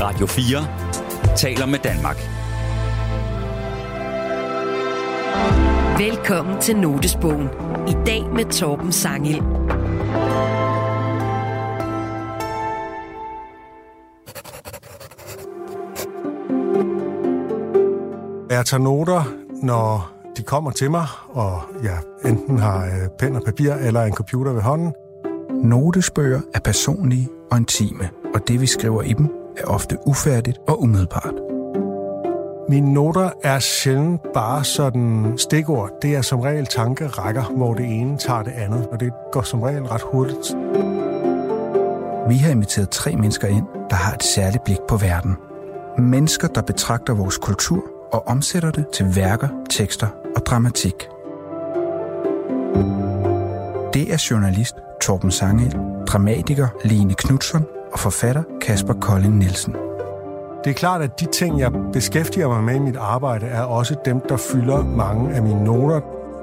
Radio 4 taler med Danmark. Velkommen til Notesbogen. I dag med Torben Sangil. Jeg tager noter, når de kommer til mig, og jeg enten har øh, pen og papir eller en computer ved hånden. Notesbøger er personlige og intime, og det vi skriver i dem er ofte ufærdigt og umiddelbart. Mine noter er sjældent bare sådan stikord. Det er som regel tankerækker, hvor det ene tager det andet, og det går som regel ret hurtigt. Vi har inviteret tre mennesker ind, der har et særligt blik på verden. Mennesker, der betragter vores kultur og omsætter det til værker, tekster og dramatik. Det er journalist Torben Sangel, dramatiker Line Knudsen og forfatter Kasper Kolding Nielsen. Det er klart, at de ting, jeg beskæftiger mig med i mit arbejde, er også dem, der fylder mange af mine noter.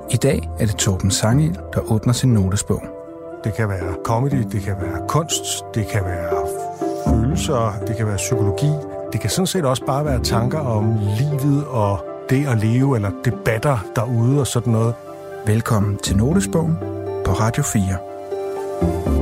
I dag er det Torben Sangel, der åbner sin notesbog. Det kan være comedy, det kan være kunst, det kan være følelser, det kan være psykologi. Det kan sådan set også bare være tanker om livet og det at leve, eller debatter derude og sådan noget. Velkommen til Notesbogen på Radio 4.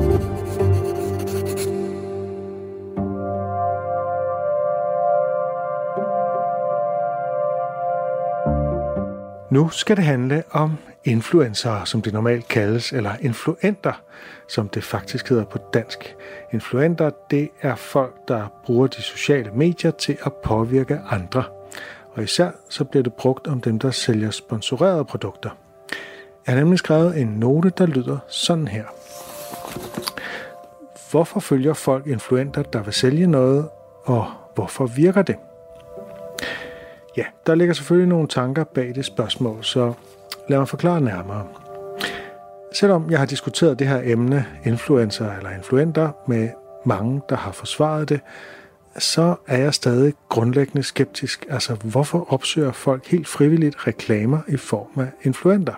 Nu skal det handle om influencer, som det normalt kaldes, eller influenter, som det faktisk hedder på dansk. Influenter, det er folk, der bruger de sociale medier til at påvirke andre. Og især så bliver det brugt om dem, der sælger sponsorerede produkter. Jeg har nemlig skrevet en note, der lyder sådan her. Hvorfor følger folk influenter, der vil sælge noget, og hvorfor virker det? Ja, der ligger selvfølgelig nogle tanker bag det spørgsmål, så lad mig forklare nærmere. Selvom jeg har diskuteret det her emne, influencer eller influenter, med mange, der har forsvaret det, så er jeg stadig grundlæggende skeptisk. Altså, hvorfor opsøger folk helt frivilligt reklamer i form af influenter?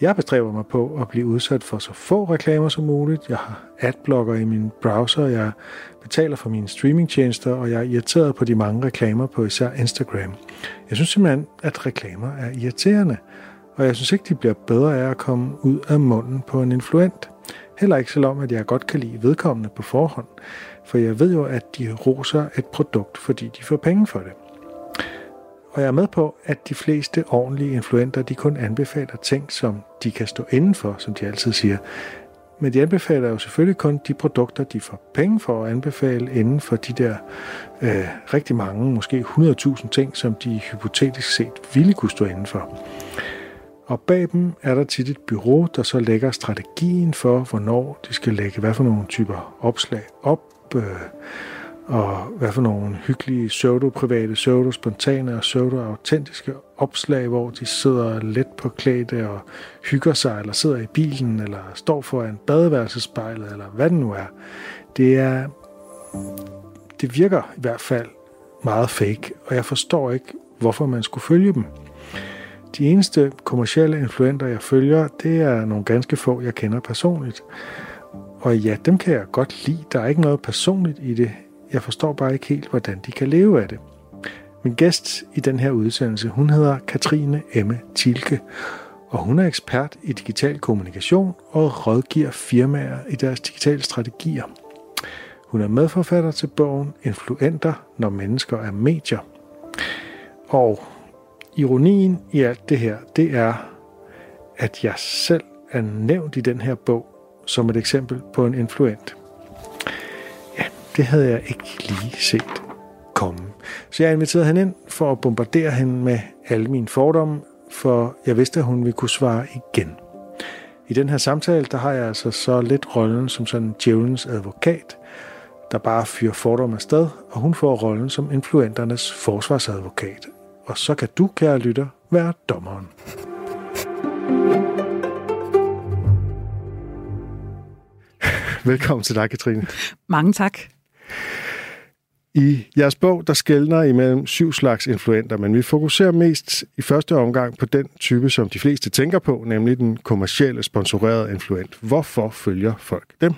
Jeg bestræber mig på at blive udsat for så få reklamer som muligt. Jeg har adblocker i min browser, jeg betaler for mine streamingtjenester, og jeg er irriteret på de mange reklamer på især Instagram. Jeg synes simpelthen, at reklamer er irriterende, og jeg synes ikke, de bliver bedre af at komme ud af munden på en influent. Heller ikke selvom, at jeg godt kan lide vedkommende på forhånd, for jeg ved jo, at de roser et produkt, fordi de får penge for det. Og jeg er med på, at de fleste ordentlige influenter, de kun anbefaler ting, som de kan stå indenfor, som de altid siger. Men de anbefaler jo selvfølgelig kun de produkter, de får penge for at anbefale inden for de der øh, rigtig mange, måske 100.000 ting, som de hypotetisk set ville kunne stå indenfor. Og bag dem er der tit et bureau, der så lægger strategien for, hvornår de skal lægge hvad for nogle typer opslag op, øh, og hvad for nogle hyggelige pseudo-private, pseudo-spontane og pseudo-autentiske opslag, hvor de sidder let på klæde og hygger sig, eller sidder i bilen, eller står foran badeværelsespejlet, eller hvad det nu er. Det er... Det virker i hvert fald meget fake, og jeg forstår ikke, hvorfor man skulle følge dem. De eneste kommercielle influenter, jeg følger, det er nogle ganske få, jeg kender personligt. Og ja, dem kan jeg godt lide. Der er ikke noget personligt i det. Jeg forstår bare ikke helt, hvordan de kan leve af det. Min gæst i den her udsendelse, hun hedder Katrine Emme Tilke, og hun er ekspert i digital kommunikation og rådgiver firmaer i deres digitale strategier. Hun er medforfatter til bogen Influenter, når mennesker er medier. Og ironien i alt det her, det er, at jeg selv er nævnt i den her bog som et eksempel på en influent. Det havde jeg ikke lige set komme. Så jeg inviterede hende ind for at bombardere hende med alle mine fordomme, for jeg vidste, at hun ville kunne svare igen. I den her samtale, der har jeg altså så lidt rollen som sådan djævelens advokat, der bare fyrer fordomme afsted, og hun får rollen som influenternes forsvarsadvokat. Og så kan du, kære lytter, være dommeren. Velkommen til dig, Katrine. Mange tak. I jeres bog, der skældner imellem syv slags influenter, men vi fokuserer mest i første omgang på den type, som de fleste tænker på, nemlig den kommercielle sponsorerede influent. Hvorfor følger folk dem?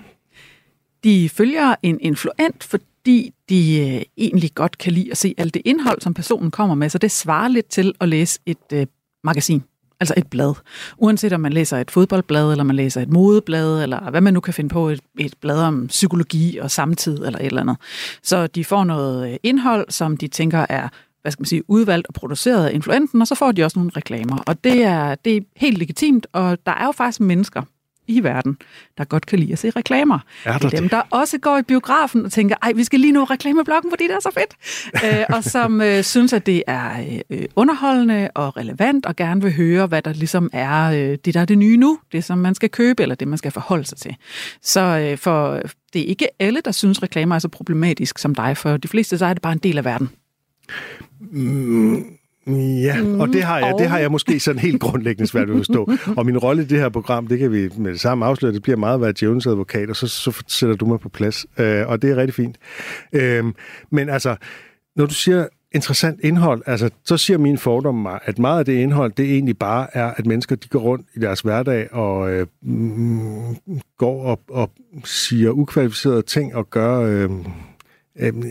De følger en influent, fordi de øh, egentlig godt kan lide at se alt det indhold, som personen kommer med, så det svarer lidt til at læse et øh, magasin. Altså et blad. Uanset om man læser et fodboldblad, eller man læser et modeblad, eller hvad man nu kan finde på, et, et blad om psykologi og samtid, eller et eller andet. Så de får noget øh, indhold, som de tænker er hvad skal man sige, udvalgt og produceret af influenten, og så får de også nogle reklamer. Og det er, det er helt legitimt, og der er jo faktisk mennesker, i verden, der godt kan lide at se reklamer. Er der dem, det? der også går i biografen og tænker, ej, vi skal lige nå reklameblokken, fordi det er så fedt. øh, og som øh, synes, at det er øh, underholdende og relevant, og gerne vil høre, hvad der ligesom er øh, det, der er det nye nu, det som man skal købe, eller det, man skal forholde sig til. Så øh, for det er ikke alle, der synes, reklamer er så problematisk som dig. For de fleste, så er det bare en del af verden. Ja, mm, og det har, jeg, det har jeg måske sådan helt grundlæggende svært ved at forstå. Og min rolle i det her program, det kan vi med det samme afsløre, det bliver meget at være djævelens advokat, og så, så sætter du mig på plads. Øh, og det er rigtig fint. Øh, men altså, når du siger interessant indhold, altså, så siger min fordom mig, at meget af det indhold, det egentlig bare er, at mennesker de går rundt i deres hverdag og øh, mm, går op og siger ukvalificerede ting og gør... Øh, Øhm,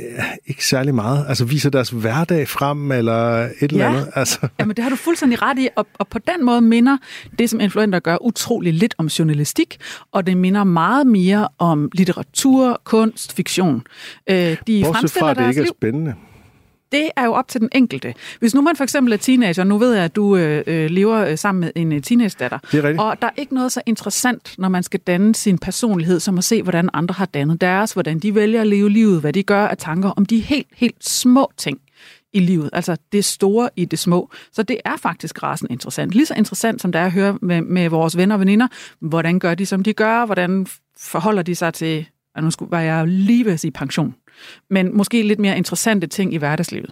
ikke særlig meget. Altså viser deres hverdag frem, eller et ja. eller andet. Altså. Jamen det har du fuldstændig ret i, og, og på den måde minder det, som influenter gør, utrolig lidt om journalistik, og det minder meget mere om litteratur, kunst, fiktion. Øh, de Bortset fra, at det ikke er liv. Det er jo op til den enkelte. Hvis nu man for eksempel er teenager, nu ved jeg, at du øh, øh lever øh, sammen med en øh, teenage-datter, det er og der er ikke noget så interessant, når man skal danne sin personlighed, som at se, hvordan andre har dannet deres, hvordan de vælger at leve livet, hvad de gør af tanker om de helt, helt små ting i livet. Altså det store i det små. Så det er faktisk rasen interessant. Lige så interessant som det er at høre med, med vores venner og veninder, hvordan gør de, som de gør, hvordan forholder de sig til, og nu skulle jeg lige ved at sige pension, men måske lidt mere interessante ting i hverdagslivet.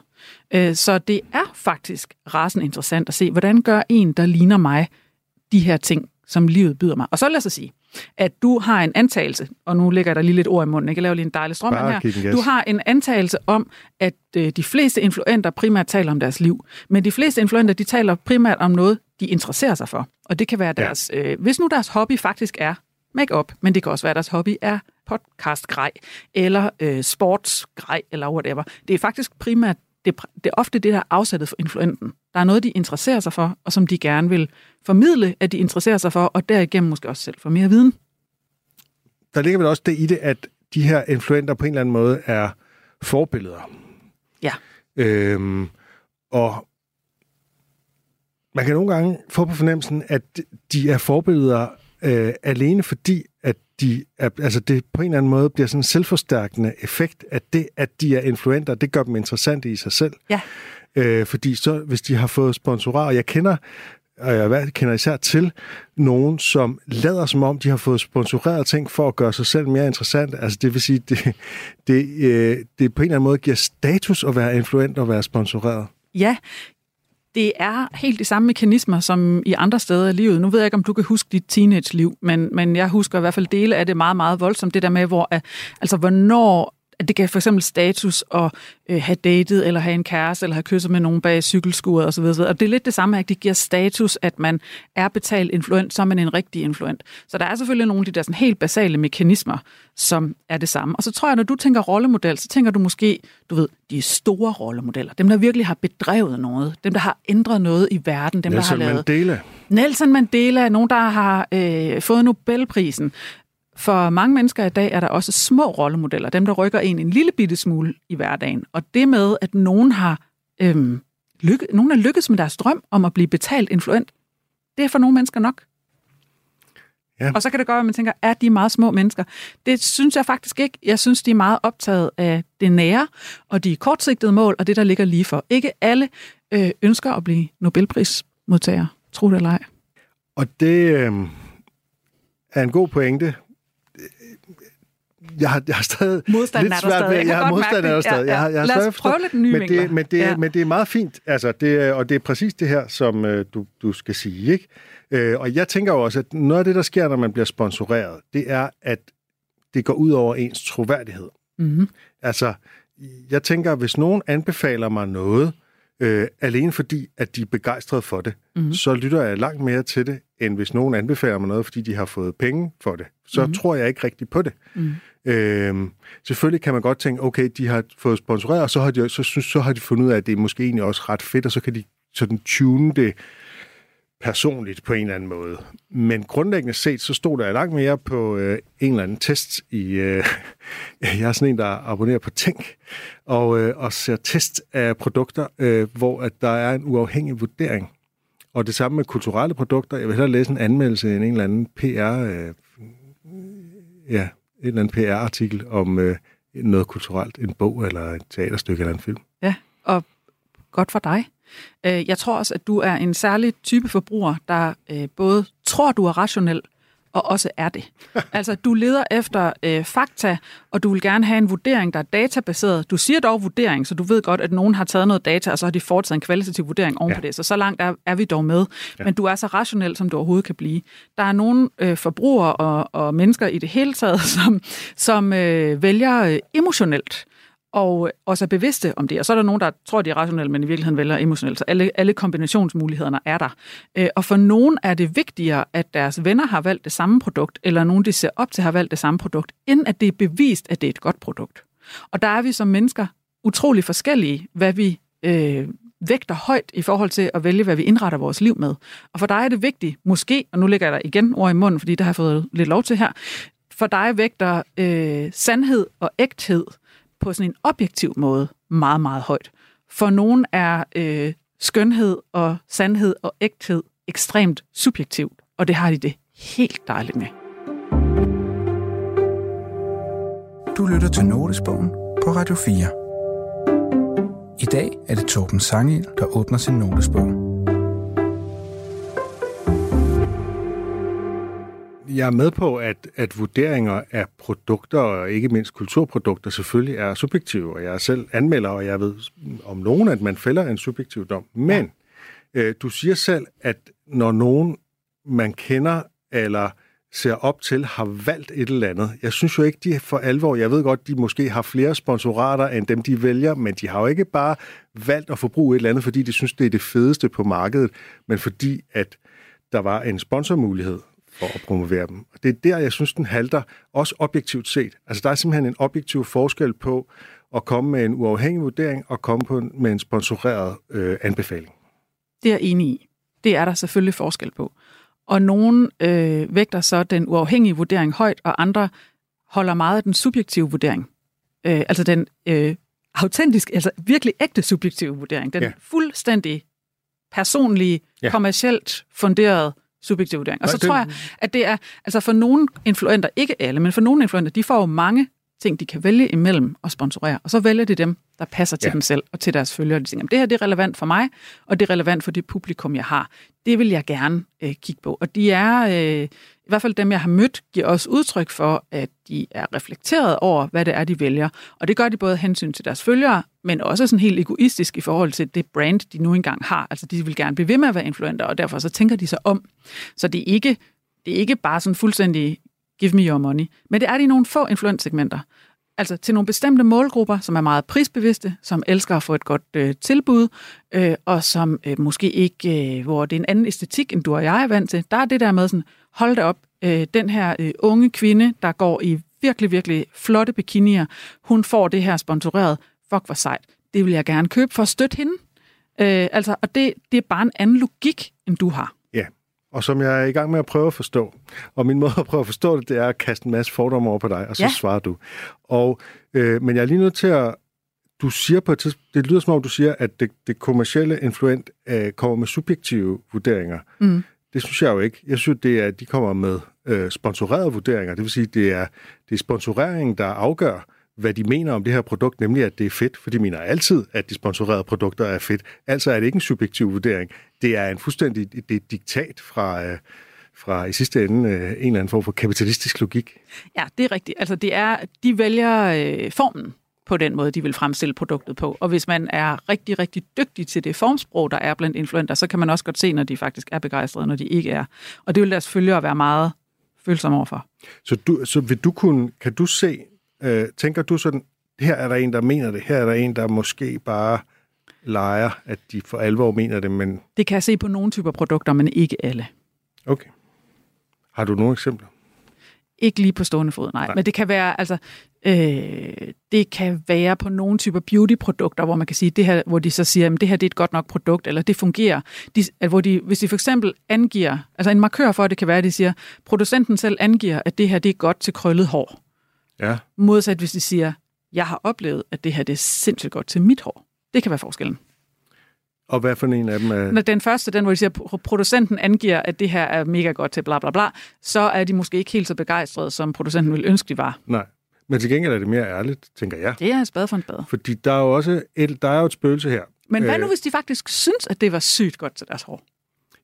Øh, så det er faktisk rasen interessant at se, hvordan gør en, der ligner mig, de her ting, som livet byder mig. Og så lad os sige, at du har en antagelse, og nu lægger der lige lidt ord i munden, ikke? jeg laver lige en dejlig strømmand her. Du har en antagelse om, at øh, de fleste influenter primært taler om deres liv, men de fleste influenter, de taler primært om noget, de interesserer sig for. Og det kan være deres, ja. øh, hvis nu deres hobby faktisk er make-up, men det kan også være, at deres hobby er podcast-grej, eller øh, sportsgrej, eller whatever. Det er faktisk primært, det, det er ofte det, der er afsættet for influenten. Der er noget, de interesserer sig for, og som de gerne vil formidle, at de interesserer sig for, og derigennem måske også selv få mere viden. Der ligger vel også det i det, at de her influenter på en eller anden måde er forbilleder. Ja. Øhm, og man kan nogle gange få på fornemmelsen, at de er forbilleder øh, alene fordi, at de er, altså det på en eller anden måde bliver sådan en selvforstærkende effekt, at det, at de er influenter, det gør dem interessante i sig selv. Ja. Øh, fordi så, hvis de har fået sponsorer, og jeg kender og jeg kender især til nogen, som lader som om, de har fået sponsoreret ting for at gøre sig selv mere interessant. Altså det vil sige, det, det, øh, det på en eller anden måde giver status at være influent og være sponsoreret. Ja, det er helt de samme mekanismer som i andre steder i livet. Nu ved jeg ikke, om du kan huske dit teenage-liv, men, men jeg husker i hvert fald dele af det meget, meget voldsomt. Det der med, hvor, altså, hvornår at det kan for eksempel status at øh, have datet, eller have en kæreste, eller have kysset med nogen bag cykelskuret osv. Og det er lidt det samme, at det giver status, at man er betalt influent, så er man en rigtig influent. Så der er selvfølgelig nogle af de der sådan helt basale mekanismer, som er det samme. Og så tror jeg, når du tænker rollemodel, så tænker du måske, du ved, de store rollemodeller. Dem, der virkelig har bedrevet noget. Dem, der har ændret noget i verden. Dem, Nelson der har lavet... Mandela. Nelson Mandela, nogen, der har øh, fået Nobelprisen. For mange mennesker i dag er der også små rollemodeller, dem der rykker en en lille bitte smule i hverdagen. Og det med, at nogen har øhm, lykke, nogen er lykkedes med deres drøm om at blive betalt influent, det er for nogle mennesker nok. Ja. Og så kan det godt være, at man tænker, er de meget små mennesker? Det synes jeg faktisk ikke. Jeg synes, de er meget optaget af det nære, og de kortsigtede mål, og det, der ligger lige for. Ikke alle øh, ønsker at blive Nobelprismodtager, tro det eller ej. Og det øh, er en god pointe, jeg har, jeg har stadig Modstanden lidt svært ved, jeg, jeg har modstand er der stadig. Ja, ja. Jeg har, jeg har Lad os prøve lidt nye men det, men, det, ja. men det er meget fint, altså det, og det er præcis det her, som uh, du, du skal sige, ikke? Uh, og jeg tænker jo også, at noget af det, der sker, når man bliver sponsoreret, det er, at det går ud over ens troværdighed. Mm-hmm. Altså, jeg tænker, hvis nogen anbefaler mig noget, øh, alene fordi, at de er begejstrede for det, mm-hmm. så lytter jeg langt mere til det, end hvis nogen anbefaler mig noget, fordi de har fået penge for det. Så mm. tror jeg ikke rigtigt på det. Mm. Øhm, selvfølgelig kan man godt tænke, okay, de har fået sponsoreret, og så har de, så, synes, så har de fundet ud af, at det er måske egentlig også ret fedt, og så kan de sådan tune det personligt på en eller anden måde. Men grundlæggende set, så stod der langt mere på øh, en eller anden test i... Øh, jeg er sådan en, der abonnerer på Tænk, og, øh, og ser test af produkter, øh, hvor at der er en uafhængig vurdering. Og det samme med kulturelle produkter. Jeg vil hellere læse en anmeldelse end en eller anden PR... Øh, ja, en eller anden PR-artikel om øh, noget kulturelt, en bog eller et teaterstykke eller en film. Ja, og godt for dig. Øh, jeg tror også, at du er en særlig type forbruger, der øh, både tror, du er rationel, og også er det. Altså, du leder efter øh, fakta, og du vil gerne have en vurdering, der er databaseret. Du siger dog vurdering, så du ved godt, at nogen har taget noget data, og så har de foretaget en kvalitativ vurdering oven ja. på det. Så så langt er, er vi dog med. Ja. Men du er så rationel, som du overhovedet kan blive. Der er nogle øh, forbrugere og, og mennesker i det hele taget, som, som øh, vælger øh, emotionelt og også er bevidste om det. Og så er der nogen, der tror, de er rationelle, men i virkeligheden vælger emotionelt. Så alle, alle kombinationsmulighederne er der. Øh, og for nogen er det vigtigere, at deres venner har valgt det samme produkt, eller nogen, de ser op til, har valgt det samme produkt, end at det er bevist, at det er et godt produkt. Og der er vi som mennesker utrolig forskellige, hvad vi øh, vægter højt i forhold til at vælge, hvad vi indretter vores liv med. Og for dig er det vigtigt, måske, og nu lægger jeg igen ord i munden, fordi det har jeg fået lidt lov til her, for dig vægter øh, sandhed og ægthed på sådan en objektiv måde meget, meget højt. For nogen er øh, skønhed og sandhed og ægthed ekstremt subjektivt, og det har de det helt dejligt med. Du lytter til Notesbogen på Radio 4. I dag er det Torben Sangel, der åbner sin notesbog. Jeg er med på, at, at vurderinger af produkter, og ikke mindst kulturprodukter, selvfølgelig er subjektive, og jeg er selv anmelder, og jeg ved om nogen, at man fælder en subjektiv dom. Men ja. øh, du siger selv, at når nogen, man kender eller ser op til, har valgt et eller andet. Jeg synes jo ikke, de for alvor, jeg ved godt, de måske har flere sponsorater end dem, de vælger, men de har jo ikke bare valgt at forbruge et eller andet, fordi de synes, det er det fedeste på markedet, men fordi, at der var en sponsormulighed for at promovere dem. Og det er der, jeg synes, den halter, også objektivt set. Altså, der er simpelthen en objektiv forskel på at komme med en uafhængig vurdering og komme på, med en sponsoreret øh, anbefaling. Det er jeg enig i. Det er der selvfølgelig forskel på. Og nogen øh, vægter så den uafhængige vurdering højt, og andre holder meget af den subjektive vurdering. Øh, altså den øh, autentiske, altså virkelig ægte subjektive vurdering. Den ja. fuldstændig personlige, ja. kommercielt funderede subjektiv vurdering. Og så tror jeg, at det er, altså for nogle influenter, ikke alle, men for nogle influenter, de får jo mange ting, de kan vælge imellem og sponsorere, og så vælger de dem, der passer til ja. dem selv og til deres følgere. De tænker, det her det er relevant for mig, og det er relevant for det publikum, jeg har. Det vil jeg gerne øh, kigge på. Og de er, øh, i hvert fald dem, jeg har mødt, giver også udtryk for, at de er reflekteret over, hvad det er, de vælger. Og det gør de både hensyn til deres følgere, men også sådan helt egoistisk i forhold til det brand, de nu engang har. Altså, de vil gerne blive ved med at være influenter, og derfor så tænker de sig om. Så det er ikke, det er ikke bare sådan fuldstændig give me your money. Men det er de nogle få influenssegmenter. Altså til nogle bestemte målgrupper, som er meget prisbevidste, som elsker at få et godt øh, tilbud, øh, og som øh, måske ikke, øh, hvor det er en anden æstetik, end du og jeg er vant til. Der er det der med sådan, hold det op, øh, den her øh, unge kvinde, der går i virkelig, virkelig flotte bikinier, hun får det her sponsoreret. Fuck, hvor sejt. Det vil jeg gerne købe for at støtte hende. Øh, altså, og det, det er bare en anden logik, end du har og som jeg er i gang med at prøve at forstå. Og min måde at prøve at forstå det, det er at kaste en masse fordomme over på dig, og så ja. svarer du. Og, øh, men jeg er lige nødt til at... Du siger på et tidspunkt, det lyder som om, du siger, at det, det kommercielle influent øh, kommer med subjektive vurderinger. Mm. Det synes jeg jo ikke. Jeg synes, det er, at de kommer med øh, sponsorerede vurderinger. Det vil sige, det er, det er sponsoreringen, der afgør, hvad de mener om det her produkt, nemlig at det er fedt, for de mener altid, at de sponsorerede produkter er fedt. Altså er det ikke en subjektiv vurdering. Det er en fuldstændig det er diktat fra, øh, fra i sidste ende øh, en eller anden form for kapitalistisk logik. Ja, det er rigtigt. Altså det er, de vælger øh, formen på den måde, de vil fremstille produktet på. Og hvis man er rigtig, rigtig dygtig til det formsprog, der er blandt influenter, så kan man også godt se, når de faktisk er begejstrede, når de ikke er. Og det vil deres følgere være meget følsomme overfor. Så, du, så vil du kunne, kan du se Øh, tænker du sådan, her er der en, der mener det, her er der en, der måske bare leger, at de for alvor mener det, men... Det kan jeg se på nogle typer produkter, men ikke alle. Okay. Har du nogle eksempler? Ikke lige på stående fod, nej. Nej. Men det kan være, altså, øh, det kan være på nogle typer beauty-produkter, hvor man kan sige, det her, hvor de så siger, at det her det er et godt nok produkt, eller det fungerer. De, at hvor de, hvis de for eksempel angiver, altså en markør for det kan være, at de siger, producenten selv angiver, at det her det er godt til krøllet hår. Ja. Modsat hvis de siger, jeg har oplevet, at det her det er sindssygt godt til mit hår. Det kan være forskellen. Og hvad for en af dem er... Når den første, den hvor de siger, at producenten angiver, at det her er mega godt til bla bla bla, så er de måske ikke helt så begejstrede, som producenten ville ønske, de var. Nej. Men til gengæld er det mere ærligt, tænker jeg. Det er en spade for en spade. Fordi der er jo også et, der er jo et spøgelse her. Men hvad Øh. nu, hvis de faktisk synes, at det var sygt godt til deres hår?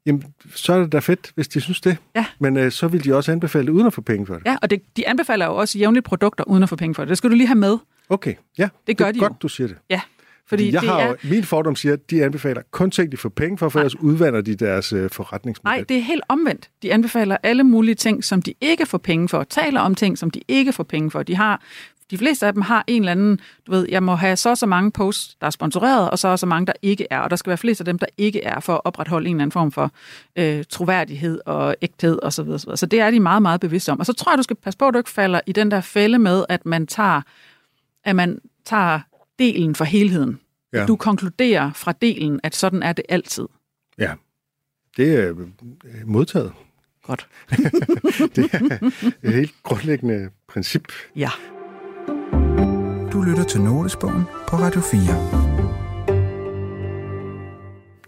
Jamen, så er det da fedt, hvis de synes det. Ja. Men øh, så vil de også anbefale det, uden at få penge for det. Ja, og det, de anbefaler jo også jævnligt produkter, uden at få penge for det. Det skal du lige have med. Okay, ja. Det gør det er de godt, jo. du siger det. Ja, Fordi jeg det har er... min fordom siger, at de anbefaler kun ting, de får penge for, for Nej. ellers udvander de deres øh, forretningsmodel. Nej, det er helt omvendt. De anbefaler alle mulige ting, som de ikke får penge for. Taler om ting, som de ikke får penge for. De har de fleste af dem har en eller anden, du ved, jeg må have så og så mange posts, der er sponsoreret, og så og så mange, der ikke er. Og der skal være flest af dem, der ikke er, for at opretholde en eller anden form for øh, troværdighed og ægthed osv. Så, videre, så, videre. så det er de meget, meget bevidste om. Og så tror jeg, du skal passe på, at du ikke falder i den der fælde med, at man tager, at man tager delen for helheden. Ja. Du konkluderer fra delen, at sådan er det altid. Ja, det er øh, modtaget. Godt. Det er et helt grundlæggende princip. Ja. Du lytter til Notesbogen på Radio 4.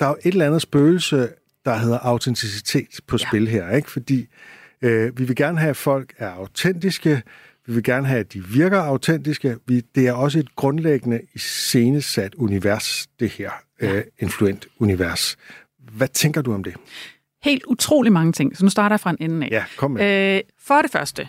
Der er jo et eller andet spøgelse, der hedder autenticitet på Ja. spil her, ikke? Fordi øh, vi vil gerne have, at folk er autentiske, vi vil gerne have, at de virker autentiske. Vi, det er også et grundlæggende iscenesat univers, det her øh, influent univers. Hvad tænker du om det? Helt utrolig mange ting. Så nu starter jeg fra en ende af. Ja, kom med. Øh, for det første,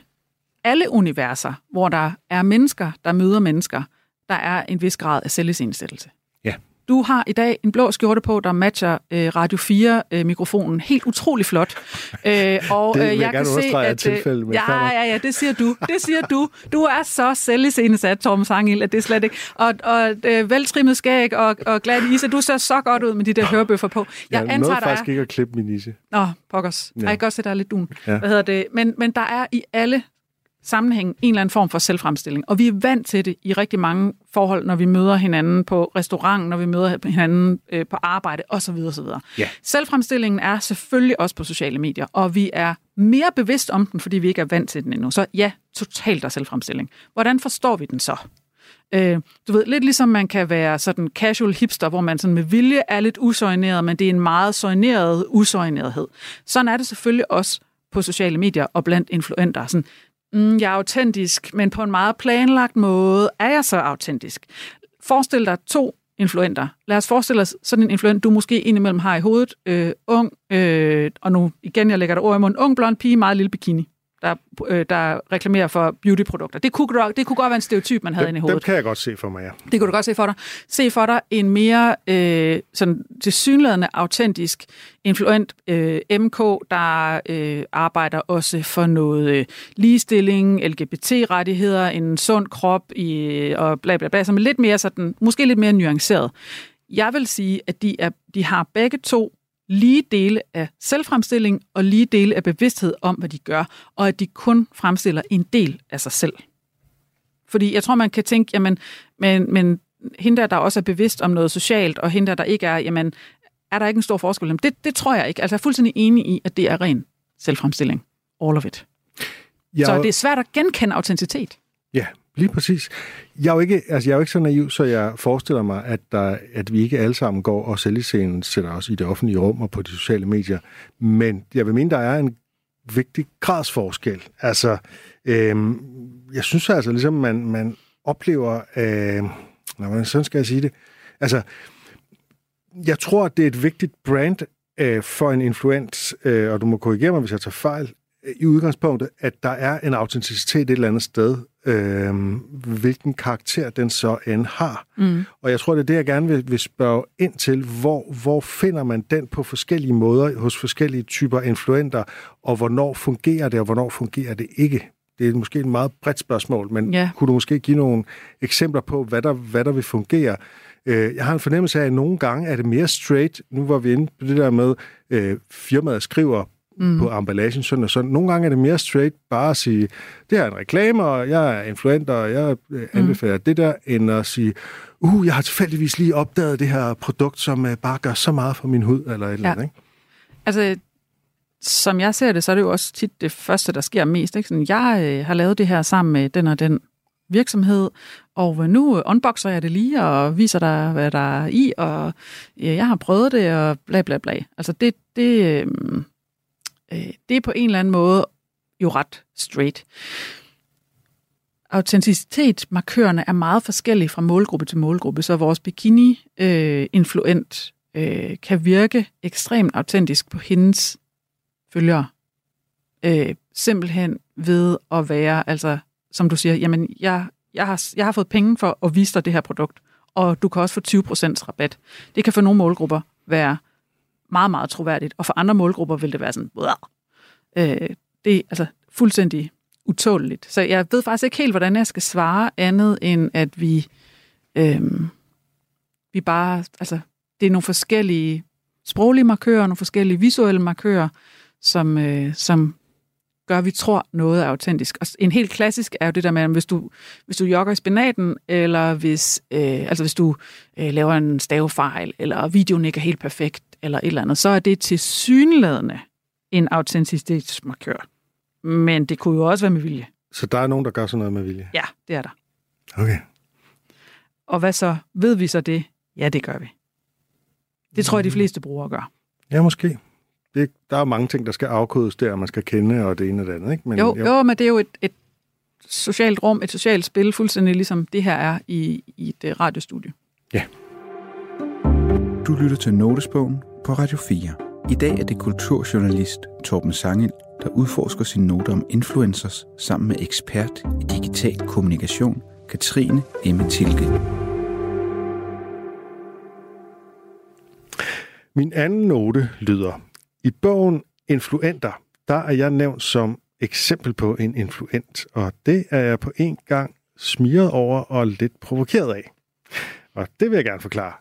alle universer, hvor der er mennesker, der møder mennesker, der er en vis grad af selvisensættelse. Ja. Du har i dag en blå skjorte på, der matcher øh, Radio 4-mikrofonen helt utrolig flot. Øh, og, Det vil øh, jeg gerne understrege er tilfældet med ja, ja, ja, det siger du. Det siger du. Du er så selvisensat, Torben Sangil, at det er slet ikke... Og, og øh, veltrimmet skæg og, og glad ise. Du ser så godt ud med de der hørebøffer på. Jeg, Jeg antager, der er... faktisk ikke at klippe min isse. Nå, pokkers. Ja. Jeg kan godt se, der er lidt dun. Ja. Hvad hedder det? Men, men der er i alle sammenhæng en eller anden form for selvfremstilling. Og vi er vant til det i rigtig mange forhold, når vi møder hinanden på restaurant, når vi møder hinanden øh, på arbejde osv. osv. Ja. Selvfremstillingen er selvfølgelig også på sociale medier, og vi er mere bevidst om den, fordi vi ikke er vant til den endnu. Så ja, totalt er selvfremstilling. Hvordan forstår vi den så? Øh, du ved, lidt ligesom man kan være sådan casual hipster, hvor man sådan med vilje er lidt usøjneret, men det er en meget søjneret usøjnerethed. Sådan er det selvfølgelig også på sociale medier og blandt influenter. Sådan, mm, jeg er autentisk, men på en meget planlagt måde er jeg så autentisk. Forestil dig to influenter. Lad os forestille os sådan en influent, du måske indimellem har i hovedet. Øh, ung, øh, og nu igen, jeg lægger der ord i munden. Ung, blond pige, meget lille bikini, der, øh, der reklamerer for beautyprodukter. Det kunne, godt- det kunne godt være en stereotyp, man havde inde i Dem, hovedet. dem kan jeg godt se for mig, ja. Det kunne du godt se for dig. Se for dig en mere øh, sådan tilsyneladende autentisk influent øh, MK, der øh, arbejder også for noget øh, ligestilling, LGBT-rettigheder, en sund krop i, og bla bla bla, som er lidt mere sådan, måske lidt mere nuanceret. Jeg vil sige, at de, er, de har begge to lige dele af selvfremstilling og lige dele af bevidsthed om, hvad de gør, og at de kun fremstiller en del af sig selv. Fordi jeg tror, man kan tænke, jamen, men, men hende der, der også er bevidst om noget socialt, og hende der, der ikke er, jamen, er der ikke en stor forskel? Jamen, det, det tror jeg ikke. Altså, jeg er fuldstændig enig i, at det er ren selvfremstilling. All of it. Jeg, Så det er svært at genkende autenticitet. Lige præcis. Jeg er jo ikke, altså jeg er jo ikke så naiv, så jeg forestiller mig, at, der, at vi ikke alle sammen går og selviscenen sætter os i det offentlige rum og på de sociale medier. Men jeg vil mene, der er en vigtig gradsforskel. Altså, øhm, jeg synes altså, ligesom man, man oplever, øh, nå, hvordan sådan skal jeg sige det, altså, jeg tror, at det er et vigtigt brand øh, for en influent, øh, og du må korrigere mig, hvis jeg tager fejl, i udgangspunktet, at der er en autenticitet et eller andet sted, øh, hvilken karakter den så end har. Mm. Og jeg tror, det er det, jeg gerne vil, vil spørge ind til. Hvor, hvor finder man den på forskellige måder hos forskellige typer influenter, og hvornår fungerer det, og hvornår fungerer det ikke? Det er måske et meget bredt spørgsmål, men Ja. kunne du måske give nogle eksempler på, hvad der, hvad der vil fungere? Øh, Jeg har en fornemmelse af, at nogle gange er det mere straight. Nu var vi inde på det der med, øh, firmaet skriver mm. på emballagen sådan og sådan. Nogle gange er det mere straight bare at sige, det er en reklame, og jeg er influenter, og jeg øh, anbefaler mm. det der, end at sige, uh, jeg har tilfældigvis lige opdaget det her produkt, som uh, bare gør så meget for min hud, eller et ja. eller andet, ikke? Altså, som jeg ser det, så er det jo også tit det første, der sker mest. Ikke? Sådan, jeg øh, har lavet det her sammen med den og den virksomhed, og nu unboxer jeg det lige og viser dig, hvad der er i, og jeg har prøvet det, og bla bla bla. Altså det, det, øh, det er på en eller anden måde jo ret straight. Autenticitetsmarkørerne er meget forskellige fra målgruppe til målgruppe, så vores bikini-influent øh, øh kan virke ekstremt autentisk på hendes følgere. Øh, simpelthen ved at være, altså som du siger, jamen jeg, jeg, har, jeg har fået penge for at vise dig det her produkt, og du kan også få 20% rabat. Det kan for nogle målgrupper være meget, meget troværdigt, og for andre målgrupper vil det være sådan, øh, det er altså fuldstændig utåligt. Så jeg ved faktisk ikke helt, hvordan jeg skal svare andet, end at vi, øh, vi bare, altså det er nogle forskellige sproglige markører, nogle forskellige visuelle markører, som, øh, som gør, at vi tror, noget er autentisk. Og en helt klassisk er jo det der med, hvis du, hvis du jogger i spinaten, eller hvis, øh, altså hvis du øh, laver en stavefejl, eller videoen ikke er helt perfekt, eller et eller andet, så er det til synlædende en autenticitetsmarkør. Men det kunne jo også være med vilje. Så der er nogen, der gør sådan noget med vilje? Ja, det er der. Okay. Og hvad så? Ved vi så det? Ja, det gør vi. Det tror jeg, de fleste brugere gør. Ja, måske. Det, der er mange ting, der skal afkodes der, man skal kende, og det ene og det andet. Ikke? Men, jo, jo. jo, men det er jo et, et socialt rum, et socialt spil, fuldstændig ligesom det her er i, i et uh, radiostudie. Ja. Du lytter til Notesbogen på Radio 4. I dag er det kulturjournalist Torben Sangel, der udforsker sine noter om influencers sammen med ekspert i digital kommunikation, Katrine Emme Tilke. Min anden note lyder, i bogen Influenter, der er jeg nævnt som eksempel på en influent, og det er jeg på en gang smiret over og lidt provokeret af. Og det vil jeg gerne forklare.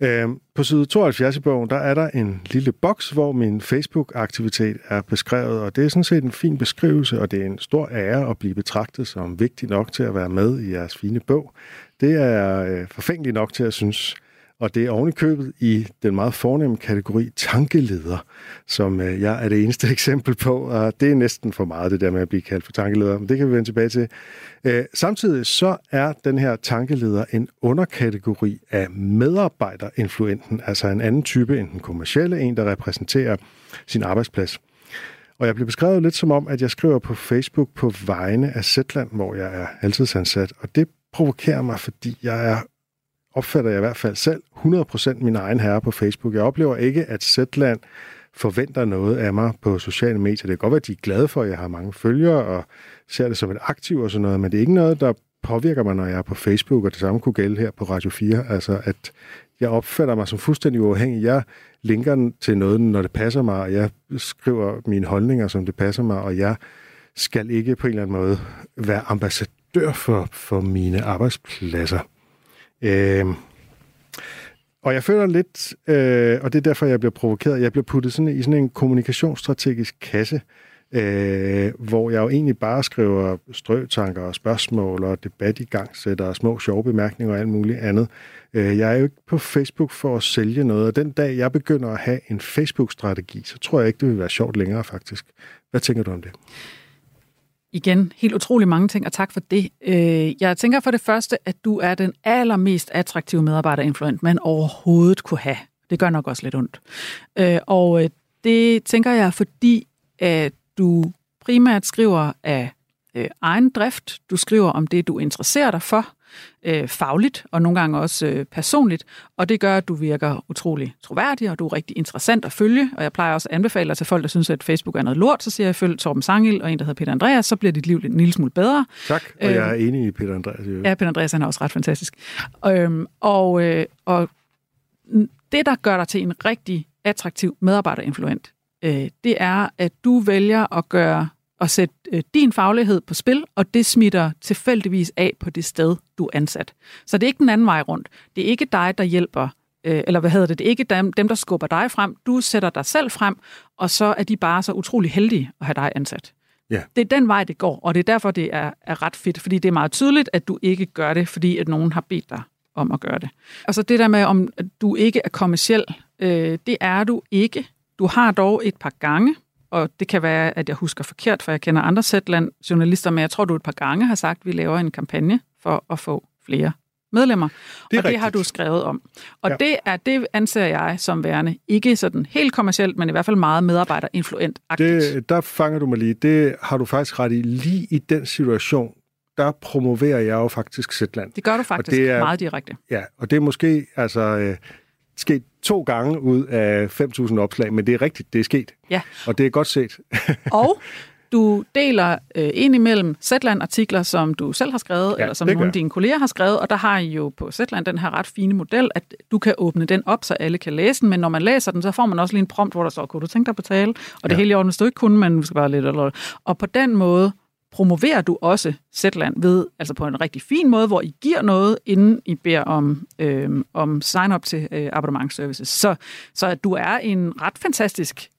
Øh, på side 72 i bogen, der er der en lille boks, hvor min Facebook-aktivitet er beskrevet, og det er sådan set en fin beskrivelse, og det er en stor ære at blive betragtet som vigtig nok til at være med i jeres fine bog. Det er øh, forfængeligt nok til at synes, og det er ovenikøbet i den meget fornemme kategori tankeleder, som øh, jeg er det eneste eksempel på. Og det er næsten for meget, det der med at blive kaldt for tankeleder, men det kan vi vende tilbage til. Øh, samtidig så er den her tankeleder en underkategori af medarbejderinfluenten, altså en anden type end den kommercielle, en der repræsenterer sin arbejdsplads. Og jeg bliver beskrevet lidt som om, at jeg skriver på Facebook på vegne af Zetland, hvor jeg er altidsansat, og det provokerer mig, fordi jeg er opfatter jeg i hvert fald selv 100% min egen herre på Facebook. Jeg oplever ikke, at Zetland forventer noget af mig på sociale medier. Det kan godt være, at de er glade for, at jeg har mange følgere og ser det som et aktiv og sådan noget, men det er ikke noget, der påvirker mig, når jeg er på Facebook, og det samme kunne gælde her på Radio 4. Altså, at jeg opfatter mig som fuldstændig uafhængig. Jeg linker til noget, når det passer mig, og jeg skriver mine holdninger, som det passer mig, og jeg skal ikke på en eller anden måde være ambassadør for, for mine arbejdspladser. Øh, og jeg føler lidt, øh, og det er derfor, jeg bliver provokeret, jeg bliver puttet sådan, i sådan en kommunikationsstrategisk kasse, øh, hvor jeg jo egentlig bare skriver strøtanker og spørgsmål og debat i gang, sætter små sjove bemærkninger og alt muligt andet. Øh, jeg er jo ikke på Facebook for at sælge noget, og den dag, jeg begynder at have en Facebook-strategi, så tror jeg ikke, det vil være sjovt længere faktisk. Hvad tænker du om det? Igen, helt utrolig mange ting, og tak for det. Øh, jeg tænker for det første, at du er den allermest attraktive medarbejderinfluent, man overhovedet kunne have. Det gør nok også lidt ondt. Øh, og øh, det tænker jeg, fordi at du primært skriver af egen drift. Du skriver om det, du interesserer dig for øh, fagligt og nogle gange også øh, personligt, og det gør, at du virker utrolig troværdig, og du er rigtig interessant at følge, og jeg plejer også at anbefale til folk, der synes, at Facebook er noget lort, så siger jeg, følg Torben Sangil og en, der hedder Peter Andreas, så bliver dit liv en lille smule bedre. Tak, og øh, jeg er enig i Peter Andreas. Jo. Ja, Peter Andreas han er også ret fantastisk. Øhm, og, øh, og det, der gør dig til en rigtig attraktiv medarbejderinfluent, øh, det er, at du vælger at gøre at sætte øh, din faglighed på spil, og det smitter tilfældigvis af på det sted, du er ansat. Så det er ikke den anden vej rundt. Det er ikke dig, der hjælper øh, eller hvad hedder det, det er ikke dem, dem, der skubber dig frem. Du sætter dig selv frem, og så er de bare så utrolig heldige at have dig ansat. Ja. Det er den vej, det går, og det er derfor, det er, er ret fedt, fordi det er meget tydeligt, at du ikke gør det, fordi at nogen har bedt dig om at gøre det. Altså det der med, om du ikke er kommersiel, øh, det er du ikke. Du har dog et par gange, og det kan være, at jeg husker forkert, for jeg kender andre Zetland journalister, men jeg tror, du et par gange har sagt, at vi laver en kampagne for at få flere medlemmer. Det og det har rigtigt. du skrevet om. Og Ja. det, er, det anser jeg som værende ikke sådan helt kommercielt, men i hvert fald meget medarbejderinfluent Det, der fanger du mig lige. Det har du faktisk ret i. Lige i den situation, der promoverer jeg jo faktisk Zetland. det gør du faktisk det er... er- meget direkte. Ja, og det er måske altså, øh, sket to gange ud af 5.000 opslag, men det er rigtigt, det er sket. Ja. Og det er godt set. Og du deler øh, indimellem Zetland-artikler, som du selv har skrevet, Ja, eller som nogle af dine kolleger har skrevet, og der har I jo på Zetland den her ret fine model, at du kan åbne den op, så alle kan læse den, men når man læser den, så får man også lige en prompt, hvor der står, kunne du tænke dig på tale? Og det ja. hele i orden, hvis du ikke kunne, men du skal bare lidt eller Og på den måde promoverer du også Zetland ved, altså på en rigtig fin måde, hvor I giver noget, inden I beder om, øh, om sign-up til øh, abonnementsservices. Så, så at du er en ret fantastisk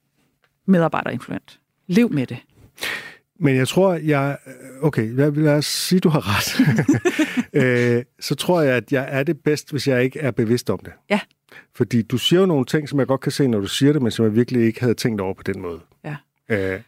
medarbejderinfluent. Lev med det. Men jeg tror, jeg... Okay, lad, lad os sige, du har ret. øh, så tror jeg, at jeg er det bedst, hvis jeg ikke er bevidst om det. Ja. Fordi du siger jo nogle ting, som jeg godt kan se, når du siger det, men som jeg virkelig ikke havde tænkt over på den måde. Ja. Øh,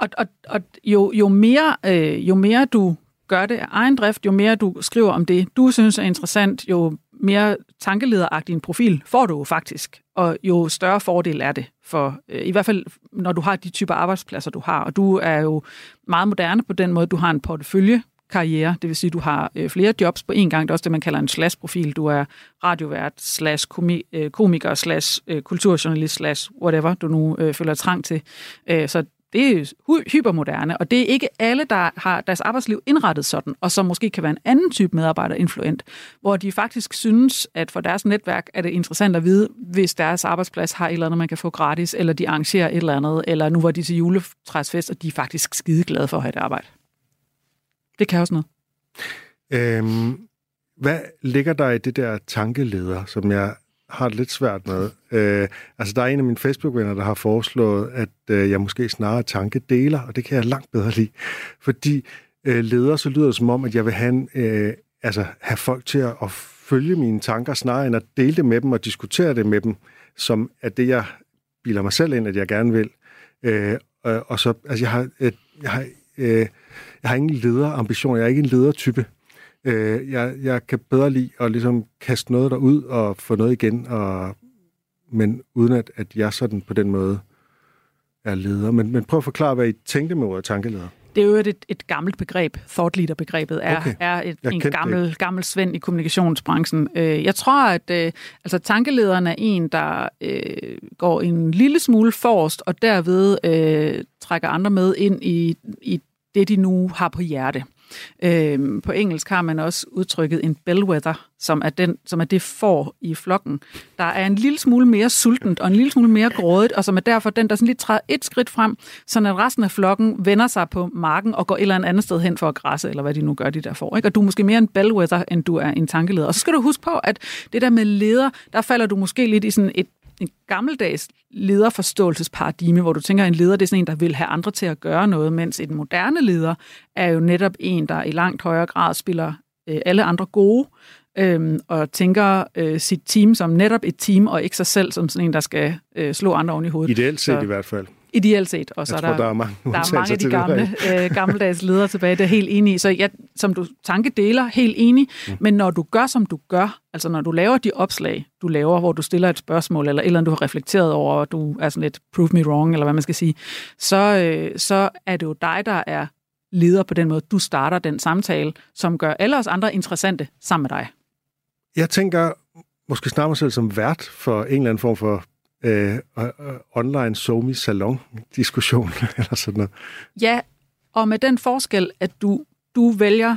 og, og, og jo, jo, mere, øh, jo mere du gør det af egen drift, jo mere du skriver om det, du synes er interessant, jo mere tankelederagtig en profil får du jo faktisk, og jo større fordel er det for, øh, i hvert fald når du har de typer arbejdspladser, du har, og du er jo meget moderne på den måde, du har en portefølje karriere, det vil sige, du har øh, flere jobs på en gang. Det er også det, man kalder en slash-profil. Du er radiovært, slash komi- øh, komiker, slash øh, kulturjournalist, slash whatever, du nu øh, føler trang til. Øh, så det er hypermoderne, og det er ikke alle, der har deres arbejdsliv indrettet sådan, og som måske kan være en anden type medarbejder influent, hvor de faktisk synes, at for deres netværk er det interessant at vide, hvis deres arbejdsplads har et eller andet, man kan få gratis, eller de arrangerer et eller andet, eller nu var de til juletræsfest, og de er faktisk skideglade for at have det arbejde. Det kan også noget. Øhm, hvad ligger der i det der tankeleder, som jeg har det lidt svært med? Øh, altså, der er en af mine Facebook-venner, der har foreslået, at øh, jeg måske snarere tanke deler, og det kan jeg langt bedre lide. Fordi øh, leder, så lyder det som om, at jeg vil have, en, øh, altså, have folk til at, at følge mine tanker, snarere end at dele det med dem og diskutere det med dem, som er det, jeg bilder mig selv ind, at jeg gerne vil. Øh, og, og så, altså, jeg har, øh, jeg har, øh, jeg har ingen lederambition, jeg er ikke en ledertype. Øh, jeg, jeg kan bedre lide at ligesom kaste noget derud og få noget igen, og, men uden at, at jeg sådan på den måde er leder. Men, men prøv at forklare, hvad I tænkte med ordet tankeleder. Det er jo et, et gammelt begreb. Thought leader-begrebet er, Okay. er et, Jeg en det gammel, gammel svend i kommunikationsbranchen. Øh, Jeg tror, at øh, altså, tankelederen er en, der øh, går en lille smule forrest, og derved øh, trækker andre med ind i, i det, de nu har på hjerte. Øhm, på engelsk har man også udtrykket en bellwether, som er, den, som er det får i flokken, der er en lille smule mere sultent og en lille smule mere grådigt, og som er derfor den, der sådan lige træder et skridt frem, så at resten af flokken vender sig på marken og går et eller andet sted hen for at græsse, eller hvad de nu gør, de der får. Ikke? Og du er måske mere en bellwether, end du er en tankeleder. Og så skal du huske på, at det der med leder, der falder du måske lidt i sådan et en gammeldags lederforståelsesparadigme, hvor du tænker, at en leder det er sådan en, der vil have andre til at gøre noget, mens en moderne leder er jo netop en, der i langt højere grad spiller øh, alle andre gode, øh, og tænker øh, sit team som netop et team, og ikke sig selv som sådan en, der skal øh, slå andre oven i hovedet. Ideelt set Så- i hvert fald. Ideelt set. Og så Jeg er tror, der, der er mange der er mange af de gamle, øh, gammeldags ledere tilbage, det er helt enig i. Så jeg, som du tankedeler, helt enig. Mm. Men når du gør, som du gør, altså når du laver de opslag, du laver, hvor du stiller et spørgsmål, eller eller andet, du har reflekteret over, og du er sådan lidt prove me wrong, eller hvad man skal sige, så, øh, så er det jo dig, der er leder på den måde. Du starter den samtale, som gør alle os andre interessante sammen med dig. Jeg tænker måske snart mig selv som vært for en eller anden form for øh, online somi salon diskussion eller sådan noget. Ja, og med den forskel, at du, du vælger